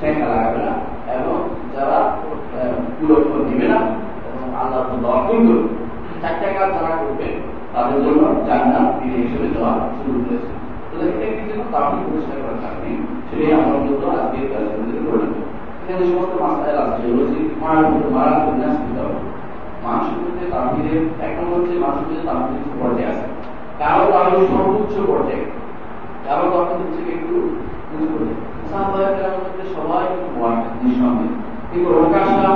শেখা লাগাবে না এবং যারা পুরস্কার দিবে না, এবং আল্লাহ দর্শন করবে। চারটা কাজ যারা করবে, তাদের জন্য জান্নাত ফিরে হিসেবে দেওয়া শুরু করেছে তাহলে হচ্ছে মানুষের মধ্যে তাহিদের পর্যায়ে আছে। কারও কারও সর্বোচ্চ পর্যায়ে। কারও তখন হচ্ছে একটু সবাই কিন্তু প্রকাশটা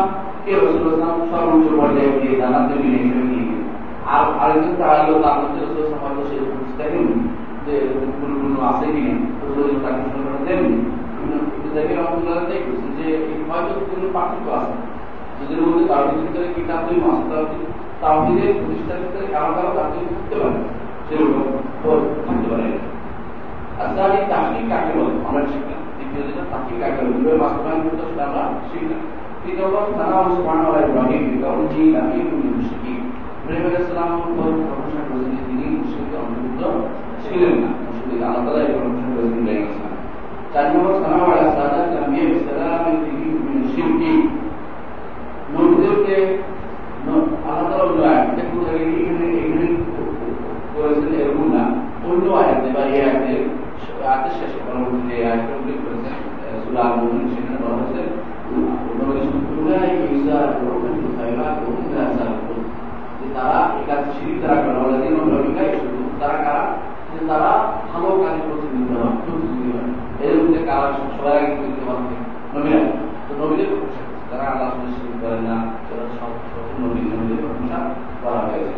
কে রসুল ইসলাম সর্বোচ্চ পর্যায়ে গিয়ে জানাতে মিলে নিয়ে আর আরেকজন তারা তার মধ্যে রসুল ইসলাম হয়তো সেই যে কোনো কোনো আছে কিনা রসুল তাকে শুনে দেননি দেখে রহমতুল্লাহ দেখছেন যে হয়তো কোনো পার্থক্য আছে যদি মধ্যে তাওহিদের ভিতরে কিতাব দুই মাস তাওহিদের প্রতিষ্ঠার ভিতরে কারও কারও তাওহিদ থাকতে পারে আচ্ছা এই তাহকিক কাকে বলে? আমরা শিখলাম সালাম ছিলেন না আল্লাহ তাআলা এই প্রশংসা করেছেন ইব্রাহিম চার নম্বর সালাম আলা সাদাত আম্বিয়া বিসালাম মিন নবীদেরকে আল্লাহ তাআলা অন্য আয়াতে কোথায় এখানে এখানে করেছেন এরকম না অন্য আয়াতে বা এই আয়াতে আয়াতের শেষে পরবর্তীতে এই আয়াতটা উল্লেখ করেছেন সূরা আল-মুমিন সেখানে বলা হয়েছে তারা এই কাজ শিরিক তারা করে ওয়ালাদিন নবিকাই তারা কারা যে তারা ভালো কাজে প্রতিনিধিত্ব হয় প্রতিযোগী হয় এর মধ্যে কারা সবাই আগে করতে পারবে নবীরা তো নবীদের তারা আল্লাহ শিরিক করেন না তারা সব নবী নবীদের প্রশংসা করা হয়েছে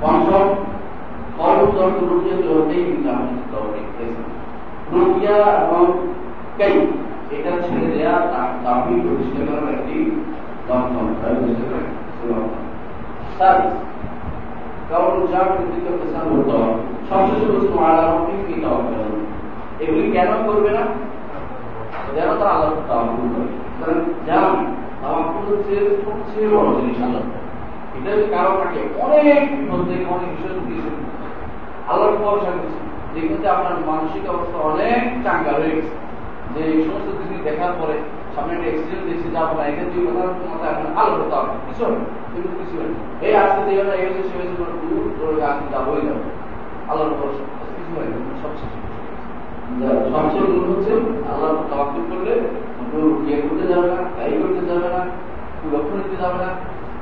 পঞ্চম কর্মতর রুকিয়া চলতেই কিন্তু আমি রুকিয়া এবং কাই এটা ছেড়ে দেয়া তাপি প্রতিষ্ঠা করার একটি লক্ষণ কারণ যার কৃতিত্ব পেশান হতে হবে সবশেষে বলছে মারা রব্বিক কি তাওয়াক্কাল এগুলি কেন করবে না যেন তারা আল্লাহ তাওয়াক্কুল করে কারণ জান তাওয়াক্কুল হচ্ছে সবচেয়ে বড় জিনিস আল্লাহ এটা যদি কারও থাকে যে আপনার মানসিক অবস্থা অনেক চাঙ্গা হয়ে গেছে। যে এই সমস্ত জিনিস দেখার পরে সামনে একটা এক্সিডেন্ট দেখছি যাব না এখানে দুই কথা মাথায় আপনার আলো হতে হবে। কিছু হবে কিন্তু কিছু হয় এই আজকে যে এই হয়েছে সে হয়েছে দূর যাব আল্লাহর ভরসা কিছু হয় না, সব সবচেয়ে গুণ হচ্ছে আল্লাহ তাওয়াক্কুল করলে ইয়ে করতে যাবে না গাড়ি করতে যাবে না লক্ষ্য নিতে যাবে না।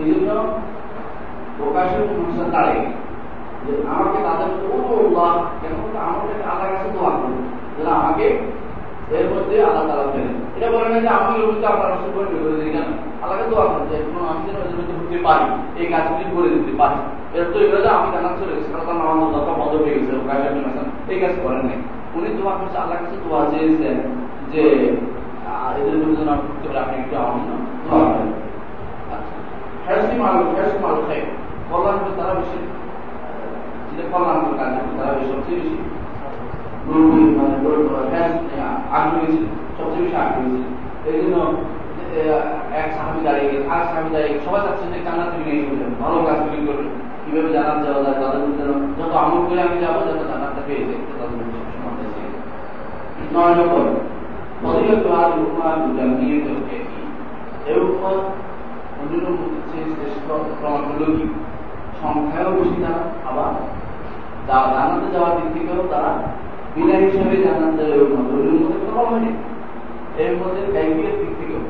এই জন্য আমাকে তাদের আমাকে আল্লাহ কাছে দোয়া করুন। আমাকে এর মধ্যে আল্লাহ তালা এটা বলে না যে আমি এর আপনার নষ্ট করে দিই কেন? আল্লাহকে দোয়া করুন যে কোনো আমি যেন ঢুকতে পারি, এই কাজগুলি করে দিতে পারি। এর তো এগুলো আমি জানা চলে গেছি, কারণ নামাজ দরকার বন্ধ হয়ে গেছে এই কাজ করেন নাই। উনি দোয়া করছে আল্লাহ কাছে দোয়া চেয়েছেন যে এদের মধ্যে যেন আমি ঢুকতে পারি আপনি একটু আমার জন্য দোয়া করেন আচ্ছা হ্যাসি মাল হ্যাসি মাল খাই কল্যাণ তারা বেশি যেটা কল্যাণকর কাজ তারা সবচেয়ে বেশি আগ্রহী ছিল সবচেয়ে বেশি আগ্রহী ছিল এই জন্য এক সাহাবি দাঁড়িয়ে গেছে আর সাহাবি দাঁড়িয়ে সবাই চাচ্ছে যে জান্নাত নিয়ে করবেন ভালো কাজগুলি করবেন কীভাবে জানাত যাওয়া যায় তাদের মধ্যে যত আমল করে আমি যাব যেন জান্নাতটা পেয়ে তাদের মধ্যে নয় নম্বর শ্রেষ্ঠ প্রমাণ কি সংখ্যায়ও বেশি আবার জানাতে যাওয়ার দিক থেকেও তারা বিনা হিসাবে জানাতে মধ্যে কোনো হয়নি। এর মধ্যে ব্যাংকের দিক থেকেও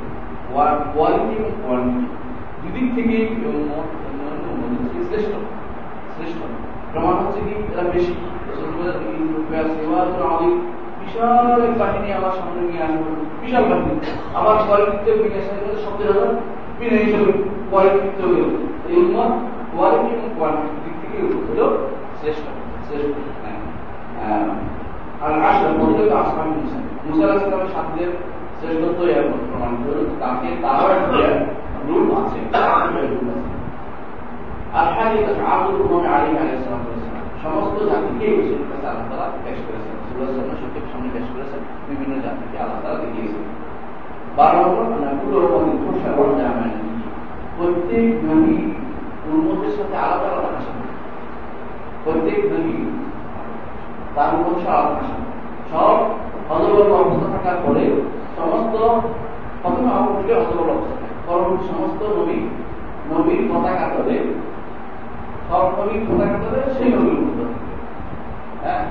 কোয়ালিটি এবং কোয়ান্টিটি। দুদিক থেকেই শ্রেষ্ঠ শ্রেষ্ঠ। প্রমাণ হচ্ছে কি বেশি। বিশাল এক বাহিনী আমার সামনে নিয়ে আসব বিশাল বাহিনী। আবার কোয়ালিটিতে বিনা সবচেয়ে হাজার বিনা হিসাবে কোয়ালিটিতে এই উন্মত কোয়ালিটি এবং কোয়ান্টিটি দিক থেকে হলো শ্রেষ্ঠ শ্রেষ্ঠ। আর আসলে বলতে আসলাম মুসা। মুসা আসলামের সাথীদের শ্রেষ্ঠত্ব এরকম প্রমাণ করে তাকে তারও একটা রূপ আছে। আর সমস্ত জাতিকে তালা বিভিন্ন জাতিকে আল্লাহ তালা মানে জামায় প্রত্যেক নবী উন্মতের সাথে আলাদা আলাদা প্রত্যেক নবী তার ভাষা সব হজবল অবস্থা থাকার পরে সমস্ত প্রথমে অবস্থা পরবর্তী সমস্ত নবী নবীর পতাকা ধরে সেই হ্যাঁ?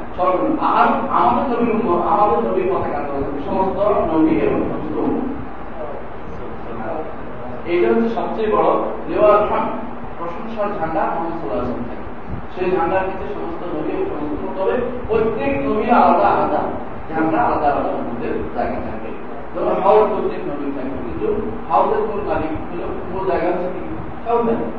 আমাদের আমাদের সবচেয়ে বড় প্রশংসার ঝান্ডা মোহাম্মদ সেই ঝান্ডার নিচে সমস্ত নবী সমস্ত তবে প্রত্যেক নবী আলাদা আলাদা। ঝান্ডা আলাদা আলাদা নবীদের জায়গা থাকে। যেমন হাউস প্রত্যেক নবী থাকে কিন্তু হাউসের মূল মালিক মূল জায়গা হচ্ছে কি?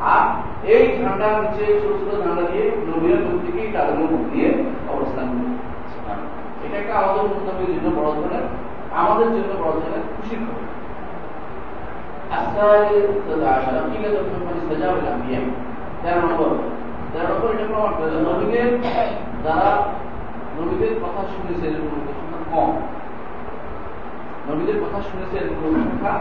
আর এই ঝান্ডা হচ্ছে ছোট ছোট ঝান্ডা দিয়ে নবীরা চুক্তিকে তাদের মুখ দিয়ে অবস্থান এটা একটা আমাদের মুসলমানদের জন্য বড় ধরনের, আমাদের জন্য বড় ধরনের খুশির খবর। কথা শুনেছে এরকম কম। নবীদের কথা শুনেছে এরকম সংখ্যা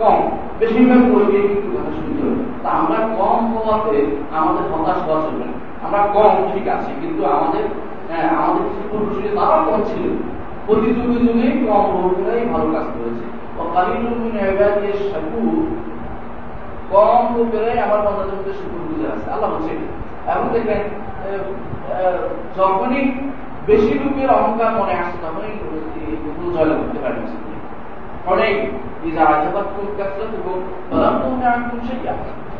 কম। বেশিরভাগ নবী কিন্তু কথা শুনতে তা আমরা কম হওয়াতে আমাদের হতাশ হওয়া চলবে আমরা কম ঠিক আছে কিন্তু আমাদের হ্যাঁ, আমাদের কিছু পূর্বসূরি তারাও কম ছিল। প্রতি যুগে যুগে কম লোকেরাই ভালো কাজ করেছে। কম লোকেরাই আমার মধ্যে শুকুর গুজার আছে। আল্লাহ বলছে এখন দেখেন যখনই বেশি লোকের অহংকার মনে আসছে তখনই জয় করতে ইজা আজাবাত কুল কাসরাত এবং ফালাম আনকুম শাইয়া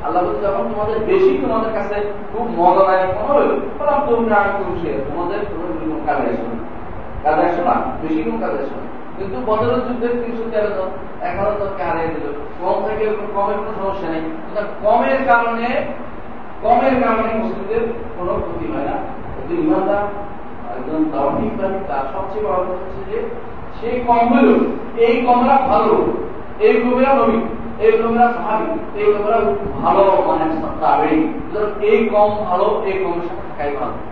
আল্লাহ বলছে, যখন তোমাদের বেশি তোমাদের কাছে খুব মজাদায়ক মনে হলো ফালাম আনকুম শাইয়া তোমাদের কোনো কাজে আসবে আসবে না? বেশি কোনো আসবে কিন্তু বদরের যুদ্ধে তিনশো তেরো জন, এগারো জনকে হারিয়ে দিল। কম থেকে কমের কোনো সমস্যা নেই। কমের কারণে কমের কারণে মুসলিমদের কোনো ক্ষতি হয় না। কিন্তু ইমানদার, একজন তাওহিদবাদী তার সবচেয়ে বড় কথা হচ্ছে যে সেই কম হইল এই কমরা ভালো, এই কমরা নবী, এই কমরা সাহাবি, এই কমরা ভালো মানে এই কম ভালো, এই কম সাথে থাকাই ভালো।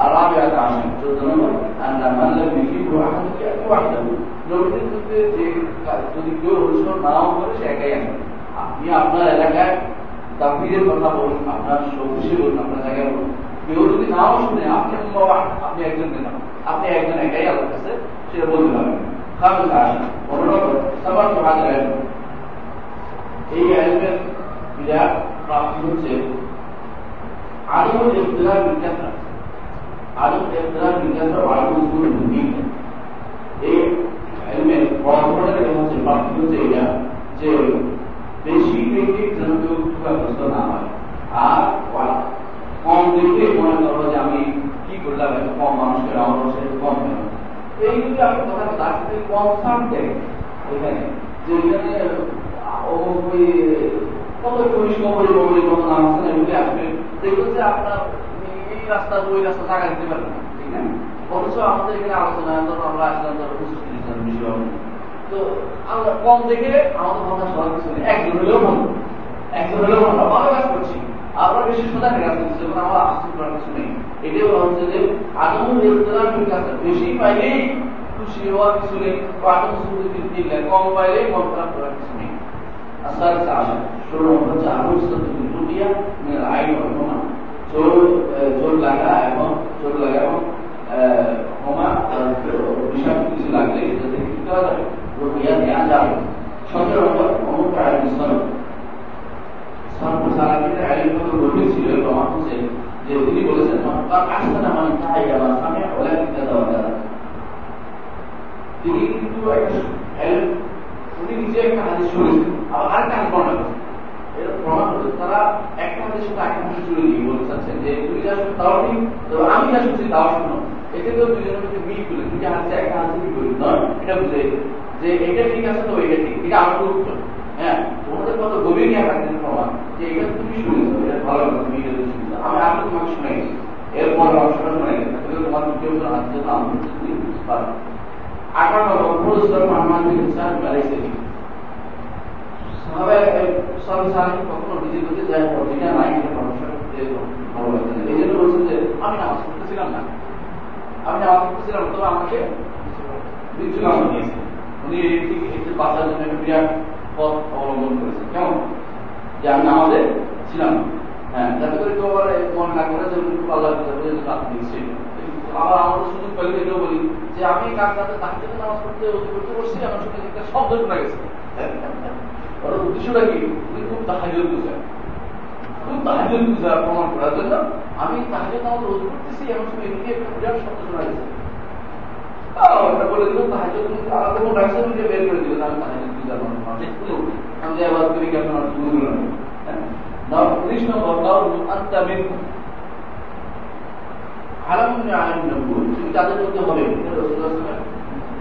الرابعة عشر تتنمر أن من لم يجيبه أحد يأتي وحده নবীদের মধ্যে যে যদি কেউ অনুসরণ নাও করে সে একাই আসবে আপনি আপনার এলাকায় তাফিদের কথা বলুন আপনার সবুজে বলুন আপনার জায়গায় বলুন কেউ যদি নাও শুনে আপনি আপনি একজন নেতা আপনি একজন একাই আল্লাহ কাছে সেটা বলতে পারবেন খাবে আসেন অনুরোধ সবার তো হাজার আসবেন এই আইনের বিরাট প্রাপ্তি হচ্ছে আদমুল ইফতিলার বিজ্ঞানরা আদম ইফতিলার বিজ্ঞানরা আদম উসুল দিন এই আইনের পরম্পরাটা হচ্ছে? প্রাপ্তি হচ্ছে এটা যে বেশি দেখে যেন কেউ ক্ষতিগ্রস্ত না হয়। আর কম দেখে মনে করো যে আমি কি করলাম, এত কম মানুষকে আমার সে কম কেন? এই যদি কথা তার সাথে দেয় এখানে যে এখানে কত চল্লিশ কবরি কবরি কত নাম আছে এগুলি আসবে। দেখবেন যে আপনার রাস্তা, ওই রাস্তা জায়গা দিতে পারবেন না, ঠিক অথচ আমাদের এখানে আলোচনা, ধরো আমরা আসলাম ধরো পঁচিশ জন বেশি হবে তো আমরা কম দেখে আমাদের কথা সবার কিছু নেই একজন হলেও ভালো একজন হলেও ভালো ভালো কাজ করছি। আমরা বেশি সোজা কাজ করছি যখন আমরা আসতে করার কিছু নেই। এটাই বলা হচ্ছে যে আদমুল ইফতলার কাজ বেশি পাইলেই খুশি হওয়ার কিছু নেই আদম সুন্দর দিলে কম পাইলেই মন খারাপ করার কিছু নেই। আসার চাষা ষোলো নম্বর হচ্ছে আদম দুটিয়া মেয়ের আইন অর্থমা জোর জোর লাগা এবং জোর লাগা এবং ক্ষমা বিষয় কিছু লাগলে এটা থেকে কি প্রক্রিয়া দেওয়া যাবে। সতেরো নম্বর, অমুক আইন মানে তিনি কিন্তু একটা তিনি হাদিস শুনেছেন। আর কাজ বর্ণনা আমি যা শুনো। আমার হ্যাঁ তোমাদের কত প্রমাণ এটা তুমি শুনেছো ভালো তুমি এটা শুনেছো আমি আমি তোমাকে শুনে এরপর অংশটা শুনে গেছি তোমার akan memperoleh pemahaman besar dari sini. Sampai কখনো নিজের প্রতি যায় যেটা নাই, এটা মানুষের ভালো লাগছে এই জন্য বলছেন যে, আমি নামাজ পড়তেছিলাম না। আমি নামাজ পড়তেছিলাম তবে আমাকে বিচ্ছু উনি ঠিক বাঁচার জন্য একটা বিরাট পথ অবলম্বন করেছেন। কেমন? যে আমি নামাজে ছিলাম হ্যাঁ যাতে করে কেউ আবার মনে না করে যে আল্লাহ আপনি ছিল আবার আমরা সুযোগ পেলে এটাও বলি যে, আমি কাজ রাতে তাহলে নামাজ পড়তে করতে বসছি আমার সঙ্গে একটা শব্দ শোনা গেছে। ওর উদ্দেশ্যটা কি? উনি খুব তাহাজুদ বুঝেন। খুব তাহাজুদ বুঝা প্রমাণ করার জন্য আমি তাহাজুদ নামাজ রোজ করতেছি এমন সময় এদিকে একটা শব্দ শোনা গেছে। ওটা বলে দিল তাহাজুদ আলাদা কোনো রাখছে উনি বের করে দিল আমি তাহাজুদ বুঝার মানুষ আমি আবার করি কি আপনার বুঝলো না হ্যাঁ তুমি মধ্যে হবে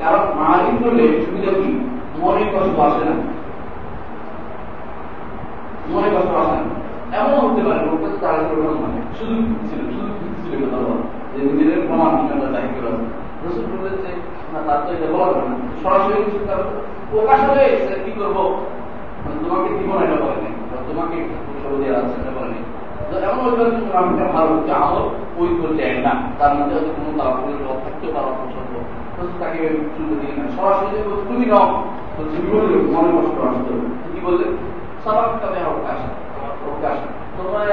কারণ মালিক হলে সুবিধা কি? মনে কষ্ট আসে না। মনে কষ্ট আসে না। এমন হতে পারে লোকটা তারা মানে। শুধু ছিল শুধু ছিল কথা বলা যে নিজেদের প্রমাণ আমরা তাই করে। রসুল বলেছে না, তার তো এটা বলা না। সরাসরি কিছু প্রকাশ হয়ে কি করব? তোমাকে দিব এটা বলেনি। তোমাকে দেওয়া আছে, এটা বলেনি। এমন ভালো যে আমল ওই পর্যায়ে না তার মধ্যে হয়তো কোনো তাড়াতাড়ি রব থাকতে পারো পছন্দ তাকে শুনতে দিই না সরাসরি তুমি নাও তুমি বললে মনে কষ্ট আসতো কি বললে সবাক তবে অবকাশ অবকাশ তোমার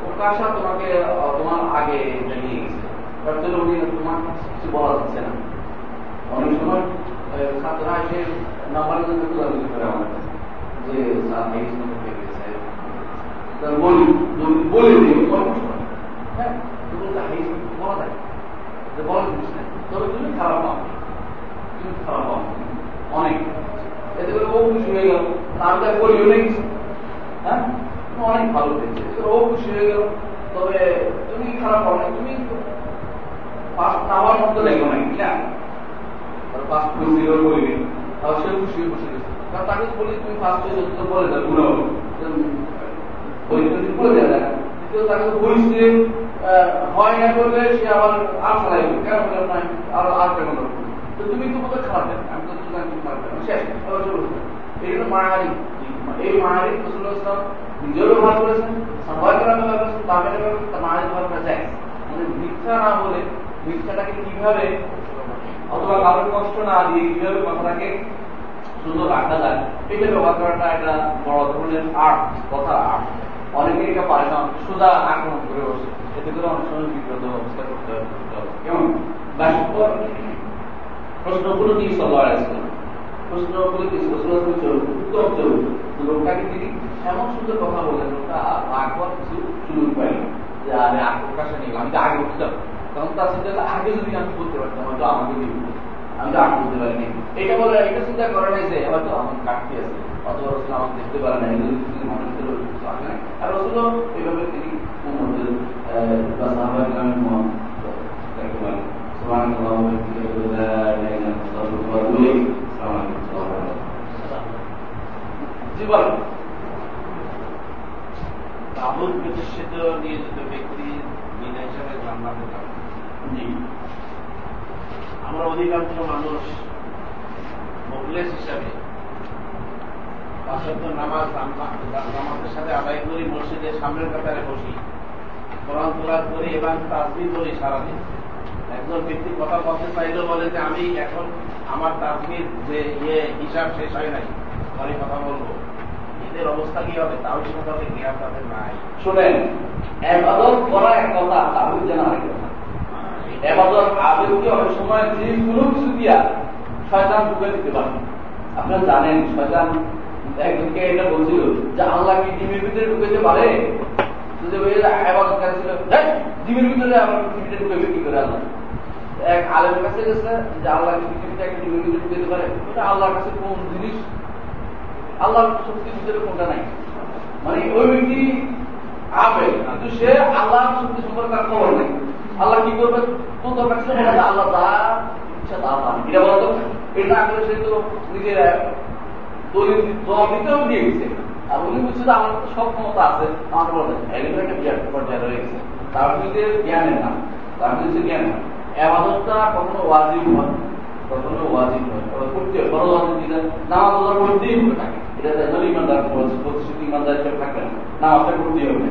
প্রকাশা তোমাকে তোমার আগে জানিয়ে গেছে তার জন্য উনি তোমার কিছু বলা যাচ্ছে না অনেক সময় ছাত্ররা এসে করে আমার যে স্যার এই বলি বলে দিই হ্যাঁ বলা যায় বলা জিনিস না তবে তুমি খারাপ পাও তুমি খারাপ পাও অনেক এতে করে ও খুশি হয়ে গেল আমি তাই বলিও নেই হ্যাঁ অনেক ভালো পেয়েছে ও খুশি হয়ে গেল তবে তুমি খারাপ না তুমি পাস নামার মতো দেখো না কি না পাস খুশি হয়ে বলিনি তাও সে খুশি হয়ে বসে গেছে তাকে বলি তুমি ফার্স্ট হয়ে বলে দাও গুণ পরিস্থিতি বলে দেওয়া দ্বিতীয় তাকে পরিস্থিতি হয় না করলে সে আবার আর চালাই কেন বললাম না, আরও আর কেন তো তুমি তো বোধহয় খারাপ দেন আমি তো তুমি খারাপ দেন শেষ এই হলো মাহারি এই মাহারি রসুল্লাহ ইসলাম নিজেরও ব্যবহার করেছেন সবাই ব্যবহার করেছেন তাদের মাহারি ব্যবহার করা যায় মানে মিথ্যা না বলে মিথ্যাটাকে কীভাবে অথবা কারোর কষ্ট না দিয়ে কীভাবে কথাটাকে সুন্দর রাখা যায় এটা ব্যবহার করাটা একটা বড় ধরনের আর্ট কথা আর্ট অনেকে এটা পারে না, সোজা আক্রমণ করে বসে। এতে করে অনেক সময় বিব্রত অবস্থা করতে হবে। কেমন? প্রশ্নগুলো দিয়ে সবার আসবে প্রশ্নগুলো উত্তর চলবে লোকটাকে তিনি এমন সুন্দর কথা লোকটা আকবর কিছু সুযোগ পাইল যে আরে আক্রমণটা নিয়ে আমি আগে উঠতাম তখন তার চিন্তা আগে যদি আমি বলতে পারতাম, হয়তো আমাকে দিয়ে আমি তো আগে বলতে পারিনি এটা বলে এটা চিন্তা করে নাই যে হয়তো আমার কাটতে আছে অথবা রসুল আমাকে দেখতে পারে না এগুলো কিছু মানুষদের কিছু আসে না আর রসুল এইভাবে তিনি উম্মদের বা সাহাবাহ গ্রামের মত سبحانك اللهم وبحمدك لا اله الا انت استغفرك واتوب اليك السلام عليكم ورحمه الله জি বল তাবুত প্রতিষ্ঠিত নিয়োজিত ব্যক্তি বিনা হিসাবে জান্নাতে যাবে জি আমরা অধিকাংশ মানুষ মুখলেস হিসাবে পাঁচশত নামাজ নামাজের সাথে আদায় করি, মসজিদের সামনের কাতারে বসি, কোরআন তোলার করি এবং তাজবি করি সারাদিন। একজন ব্যক্তি কথা বলতে চাইলেও বলে যে, আমি এখন আমার তাসমির যে ইয়ে হিসাব শেষ হয় নাই আমি কথা বলব। এদের অবস্থা কি হবে? তাও সম্পর্কে জ্ঞান তাদের নাই। শোনেন, এবাদত করা এক কথা তাহলে জানা আরেক কথা। এবাদত আবেগকে অনেক সময় যে কোনো কিছু দিয়া শয়তান ঢুকে দিতে পারে। আপনারা জানেন শয়তান একজনকে এটা বলছিল যে আল্লাহ কি ডিমের ভিতরে ঢুকেতে পারে যদি ওই এবাদত করেছিল "হেই, ডিমের ভিতরে আমার পৃথিবীতে ঢুকে কি করে আল্লাহ? এক আলেমের কাছে গেছে যে আল্লাহ কি পৃথিবীতে ভিতরে ঢুকেতে পারে? আল্লাহর কাছে কোন জিনিস? আল্লাহর শক্তির ভিতরে নাই? মানে ওই ব্যক্তি আবে কিন্তু সে আল্লাহ শক্তি সম্পর্কে খবর নেই। আল্লাহ কি করবে? তো তোর মনে আল্লাহ তা ইচ্ছা তা পাবে এটা বলতো? এটা করে সে তো নিজের দলিল জবাব দিতেও দিয়ে গেছে। আর উনি বুঝছে যে আমার সব ক্ষমতা আছে। আমার বলে এলিমেন্ট একটা বিরাট পর্যায়ে রয়ে গেছে। তার নিজের জ্ঞানের না তার নিজের জ্ঞান। না এবাদতটা কখনো ওয়াজিব হয় কখনো ওয়াজিব হয় করতে হয় বড় ওয়াজিব দিলে আল্লাহ করতেই হবে তাকে। এটা ইমানদার প্রতিষ্ঠিত ইমানদার হিসেবে থাকবে না। নামাজটা করতেই হবে।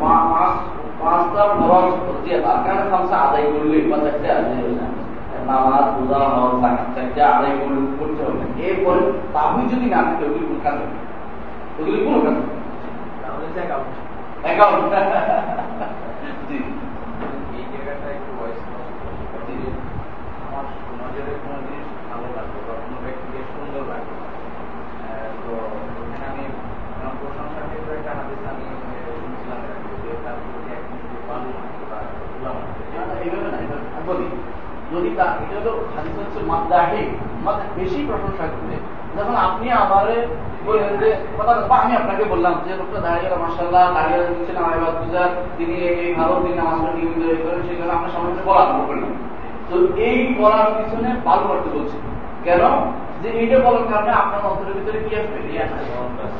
পাঁচ পাঁচটা ফরজ যে আরকান খামসা আদায় করলে বা চারটে আদায় যায় নামাজ রোজা হজ জাকাত চারটে আদায় করলে করতে হবে এরপরে তাহলে যদি না থাকে ওগুলি কোন কাজ হবে? ওগুলি কোন কাজ হবে? <laughs> জি এই জায়গাটা একটু ভয়েস জি আমার নজরে কোনো জিনিস ভালো লাগবে বা কোনো ব্যক্তিকে সুন্দর লাগবে আহ, তো এখানে আমি আমার প্রশংসা ক্ষেত্রে একটা হাদিস আমি আহ, শুনছিলাম এর আগে, যে তার প্রতি এক মুঠি বালু মারতে বা তুলা মারতে। না, না, এইভাবে না, এইভাবে না। আমি বলি, যদি তা এটা হলো হাদিস হচ্ছে মাদ্দাহি মানে বেশি প্রশংসা করবে যখন আপনি আমারে বললেন যে কথা আমি আপনাকে বললাম যে লোকটা দাঁড়িয়ে গেল মাসাল্লাহ দাঁড়িয়ে পূজার তিনি এই ভালো তিনি নামাজটা নিয়মিত করেন আপনার সামনে বলা আরম্ভ করলাম তো এই বলার পিছনে বালু করতে বলছি। কেন? যে এইটা বলার কারণে আপনার অন্তরের ভিতরে কি আসবে?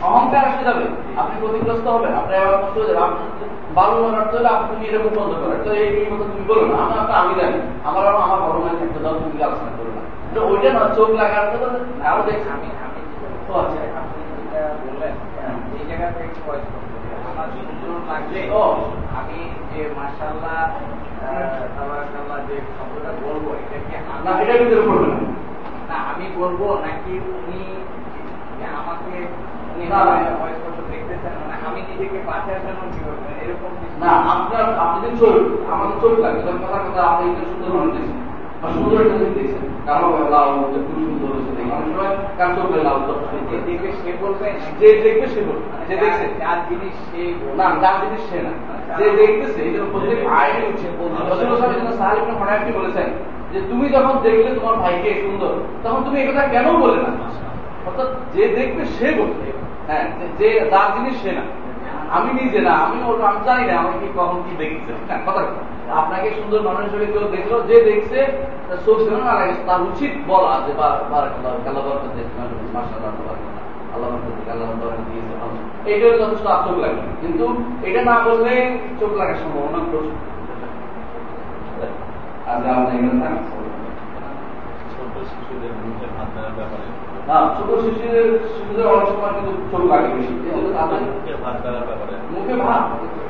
অহংকার। যাবে। আপনি ক্ষতিগ্রস্ত হবেন আপনি আবার নষ্ট হয়ে যাবে আপনি বালু মারার হলে আপনি মুখ বন্ধ করেন। তো এই কথা তুমি বলো না আমার আমি জানি আমার আরও আমার বড় মায়ের থাকতে দাও তুমি আলোচনা করো না তো ওইটা না চোখ লাগার তো আরও দেখছি আমি আমি ও আচ্ছা আপনি যেটা বললেন এই জায়গাটা একটু ভয়েস করতে আমার সুন্দর লাগলে ও। আমি যে মার্শাল্লাহ তাবারাকাল্লাহ যে শব্দটা বলব এটা কি আমি- না এটার ভিতরে পড়বে না। আমি বলব নাকি উনি আমাকে মানে আমি নিজেকে বাঁচার জন্য কি করবেন এরকম না আপনার আপনি চোখ আমাদের চোখ লাগে কথা কথা আপনি এটা সুন্দর মানুষ বা সুন্দর দেখছেন। যে তুমি যখন দেখলে তোমার ভাইকে সুন্দর তখন তুমি একথা কেন বলে না অর্থাৎ যে দেখবে সে বলবে হ্যাঁ যে- যার জিনিস সে না আমি নিজে না, আমি আমি জানি না আমাকে কখন কি দেখছে হ্যাঁ কথা কথা। আপনাকে সুন্দর মানুষ হিসেবে কেউ দেখল যে দেখছে তার উচিত বলা যে। এইটা যথেষ্ট চোখ লাগে কিন্তু এটা না বললে চোখ লাগার সম্ভাবনা প্রচুর। ছোট শিশুদের মুখে ভাত দেওয়ার ব্যাপারে। ছোট শিশুদের শিশুদের অনেক সময় কিন্তু চোখ লাগে বেশি। ভাত মুখে ভাত।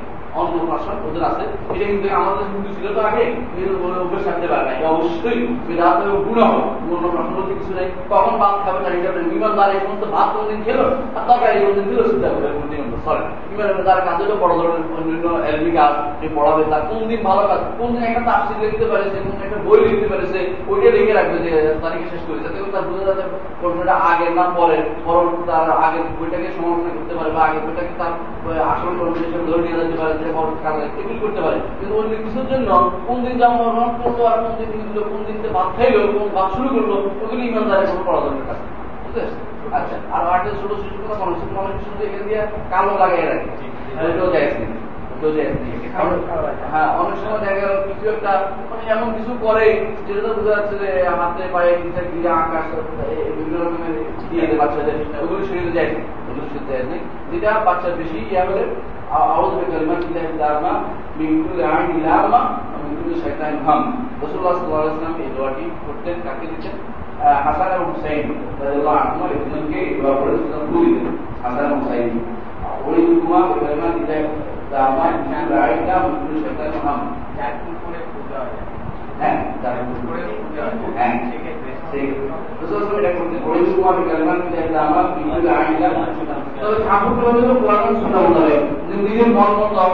অন্নপ্রাশন ওদের আছে। এটা কিন্তু আমাদের হিন্দু ছিল তো আগে। পারে না অবশ্যই বিধাত গুণ বলতে কিছু কখন ভাত খাবে তার এটা বিমান ভাত কোনদিন খেলো আর তরকারি কোনদিন দিল চিন্তা করে কোনদিন সরি। বিমানের দ্বারা কাজ হলো বড় ধরনের অন্যান্য এলবি কাজ পড়াবে, তার কোন দিন ভালো কাজ কোন দিন একটা লিখতে পারেছে কোন একটা বই লিখতে পারেছে ওইটা লিখে রাখবে যে তারিখে শেষ করে। তার বোঝা যাচ্ছে প্রশ্নটা আগে না পরে পরবর্তী তার আগে বইটাকে সমালোচনা করতে পারে বা আগে বইটাকে তার আসল হিসেবে ধরে নিয়ে যেতে পারে। যে পরবর্তী কাজে এগুলি করতে পারে? কিন্তু অন্য কিছুর জন্য কোন দিন জন্মগ্রহণ করল আর কোন দিন তিনি কোন দিন ভাত খাইলো কোন ভাত শুরু করল ওগুলি ইমানদারের কোনো পড়া দরকার কাজ বুঝতে আচ্ছা আর আর্টের ছোট শিশু কথা মানুষ মানুষ শুধু এখানে দিয়ে কালো লাগাই রাখে। আর যায় হ্যাঁ অনেক সময় দেখা গেল কিছু একটা মানে এমন কিছু করে যেটা তো বোঝা যাচ্ছে যে হাতে পায়ে গিয়ে আকাশ বিভিন্ন রকমের দিয়ে বাচ্চাদের। ওগুলো শরীরে যায় ওগুলো শরীরে যায় যেটা বাচ্চার বেশি ইয়া হলে আউজ বেকালিমা কিলা দারমা মিনকুল আইন লামা মিনকুল শয়তান হাম রাসূলুল্লাহ সাল্লাল্লাহু আলাইহি ওয়াসাল্লাম এই দোয়াটি করতেন কাকে দিতেন আহ, হাসান এবং হুসাইন রাদিয়াল্লাহু আনহুমা এই দুজনকে দোয়া করে সুতরাং খুলে দিলেন হাসান এবং হুসাইন ওরিদুকুমা বিকালিমাতিল্লাহি তাআম্মাত মিন রাইকা মিন কুল্লি শাইতানিন ওয়া হাম চারটি করে পূজা হয় নিজের মন মতো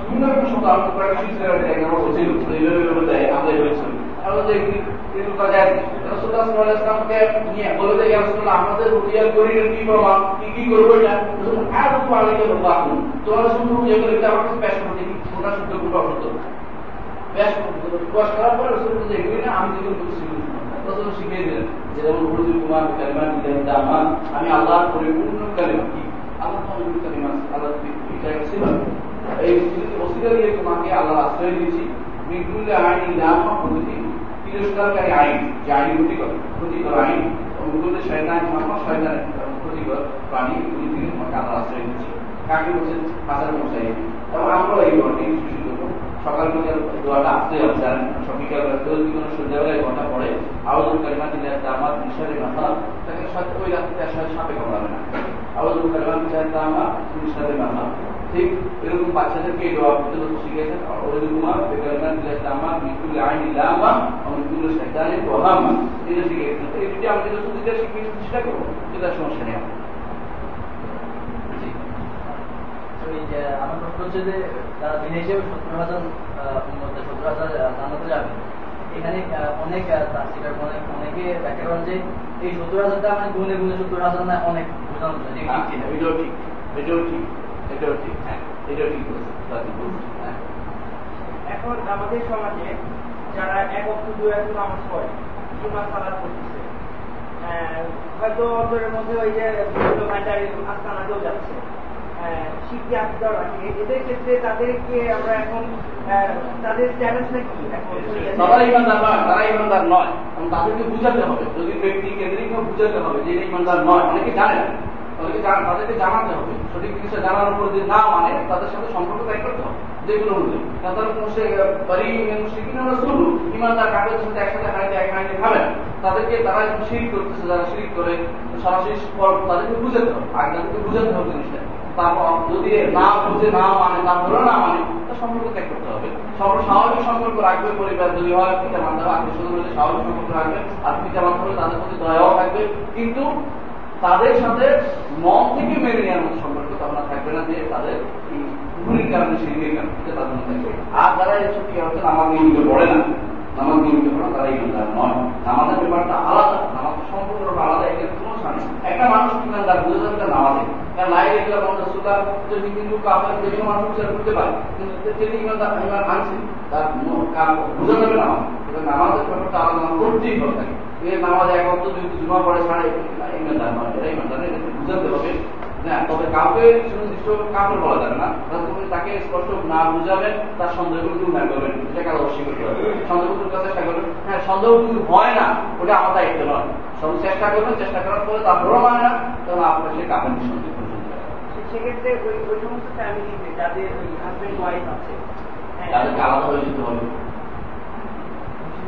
বিভিন্ন রকম শব্দ আমি কয়েকটা শিখছিলাম এটা কেন বলছিল এইভাবে দেয় আমরা আমরা যে কিন্তু কাজে রাসূলুল্লাহ সাল্লাল্লাহু আলাইহি ওয়াসাল্লামকে নিয়ে বলে দেয় আমাদের রুটিয়া করির কি প্রমাণ কি কি করব এটা? আর তো আলাইহি ওয়াসাল্লাম তোমরা শুধু রুটিয়া করে এটা আমাকে পেশ করতে কি শুদ্ধ কোনটা অশুদ্ধ পেশ পেশ করার পরে রাসূল এগুলি না, আমি আল্লাহ পরিপূর্ণ আশ্রয় দিয়েছি। আইন প্রতি তিরস্কারকারী আইন, যে আইন ক্ষতিকর ক্ষতিকর আইন মুকুল শয়তান শয়তান ক্ষতিকর প্রাণী এগুলি থেকে তোমাকে আল্লাহ আশ্রয় দিয়েছি কাকে বলছেন? হাসান মশাই এবং আমরা এই ঘটনা সুশীল সকাল বিকাল দোয়াটা আসতে জানেন সব বিকাল কেউ যদি কোনো সন্ধ্যাবেলায় ঘণ্টা পড়ে আওয়াজুল কালিমা দিলে আমার নিঃশ্বাসে মাথা তাকে ওই রাত্রিতে আসলে সাপে কামড়াবে না। আওয়াজুল কালিমা দিলে আমার নিঃশ্বাসে মাথা ঠিক এরকম বাচ্চাদেরকে এই দোয়া করতে আইন শয়তানি ওয়াহামা এটা এই যদি চেষ্টা করব? সেটা সমস্যা নেই আমার। প্রশ্ন হচ্ছে যে তারা দিন হিসেবে সত্তর হাজার সত্তর হাজার জানাতে যাবে এখানে অনেক অনেক অনেকে ব্যাখ্যা করেন যে এই সত্তর হাজারটা মানে গুনে গুনে সত্তর হাজার না অনেক বোঝানো যায়। ঠিক হ্যাঁ, এটাও ঠিক এটাও ঠিক। এটাও ঠিক হ্যাঁ এটাও ঠিক হ্যাঁ এখন আমাদের সমাজে যারা এক অক্ট দু এক নামাজ পড়ে কিংবা সালাদ করতেছে হয়তো অন্তরের মধ্যে ওই যে বিভিন্ন আস্তানাতেও যাচ্ছে শিখতে আকিদা রাখে এদের ক্ষেত্রে তাদেরকে আমরা এখন আহ, তাদের চ্যালেঞ্জটা কি? তারা ইমানদার নয় তারা ইমানদার নয়। তাদেরকে বুঝাতে হবে যদি ব্যক্তি কেন্দ্রিক বুঝাতে হবে যে ইমানদার নয় অনেকে জানে না। তাদেরকে তাদেরকে জানাতে হবে। সঠিক জিনিসটা জানার উপর যদি না মানে তাদের সাথে সম্পর্ক ত্যাগ করতে হবে, যেগুলো হলে তাদের শুনব ইমানদার কাগজের সাথে একসাথে হাঁড়িতে এক হাঁড়িতে খাবে না। তাদেরকে তারা শিরিক করতেছে, যারা শিরিক করে সরাসরি তাদেরকে বুঝাতে হবে, আগে তাদেরকে বুঝাতে হবে জিনিসটা। তারপর যদি না বুঝে, না মানে তারপরে না মানে তা সম্পর্ক ত্যাগ করতে হবে। সর্ব স্বাভাবিক সম্পর্ক রাখবে পরিবার, যদি হয় পিতা মাতা আত্মীয় স্বাভাবিক সম্পর্ক রাখবে, আর পিতা মাতা তাদের প্রতি দয়াও থাকবে। কিন্তু তাদের সাথে মন থেকে মেনে নেওয়ার সম্পর্ক তখন থাকবে না যে তাদের ভুলের কারণে কারণে এটা তাদের মধ্যে আর যারা এসব কি হচ্ছে, নামাজ নিয়মিত পড়ে না, নামাজ নিয়মিত পড়ে তারা ইমানদার নয়। নামাজের ব্যাপারটা আলাদা, নামাজ সম্পূর্ণ আলাদা, এটা কোনো সামনে একটা মানুষ ইমানদার বুঝে যাবে তার নামাজে। কারণ সুলতান যদি কিন্তু কাপড় যে কোনো মানুষ বিচার করতে পারে। কিন্তু তিনি ইমানদার তার বোঝা যাবে না এটা নামাজের ব্যাপারটা আলাদা করতেই হবে নামাজ এক অর্থ যদি জুমা পড়ে ছাড়ে ইমানদার নয় এটা ইমানদার বুঝাতে হবে। না তবে কাউকে সুনির্দিষ্ট কাপড় বলা যাবে না তুমি তাকে স্পষ্ট না বুঝাবেন তার সন্দেহগুলো দূর না করবেন এটাকে আরও অবশ্যই করতে হবে। সন্দেহ দূর চেষ্টা করবেন? হ্যাঁ সন্দেহ দূর হয় না ওটা আমার দায়িত্ব নয়। সব চেষ্টা করবেন চেষ্টা করার পরে তারপরেও মানে না তাহলে আপনার সে কাপড় সন্দেহ সেক্ষেত্রে ওই ওই সমস্ত ফ্যামিলিতে যাদের হাজবেন্ড ওয়াইফ আছে হ্যাঁ, তাদেরকে আলাদা হয়ে যেতে হবে সম্পর্ক থাকে না আমার কথা আমি শেখ মোহাম্মদ সালেহ দেবী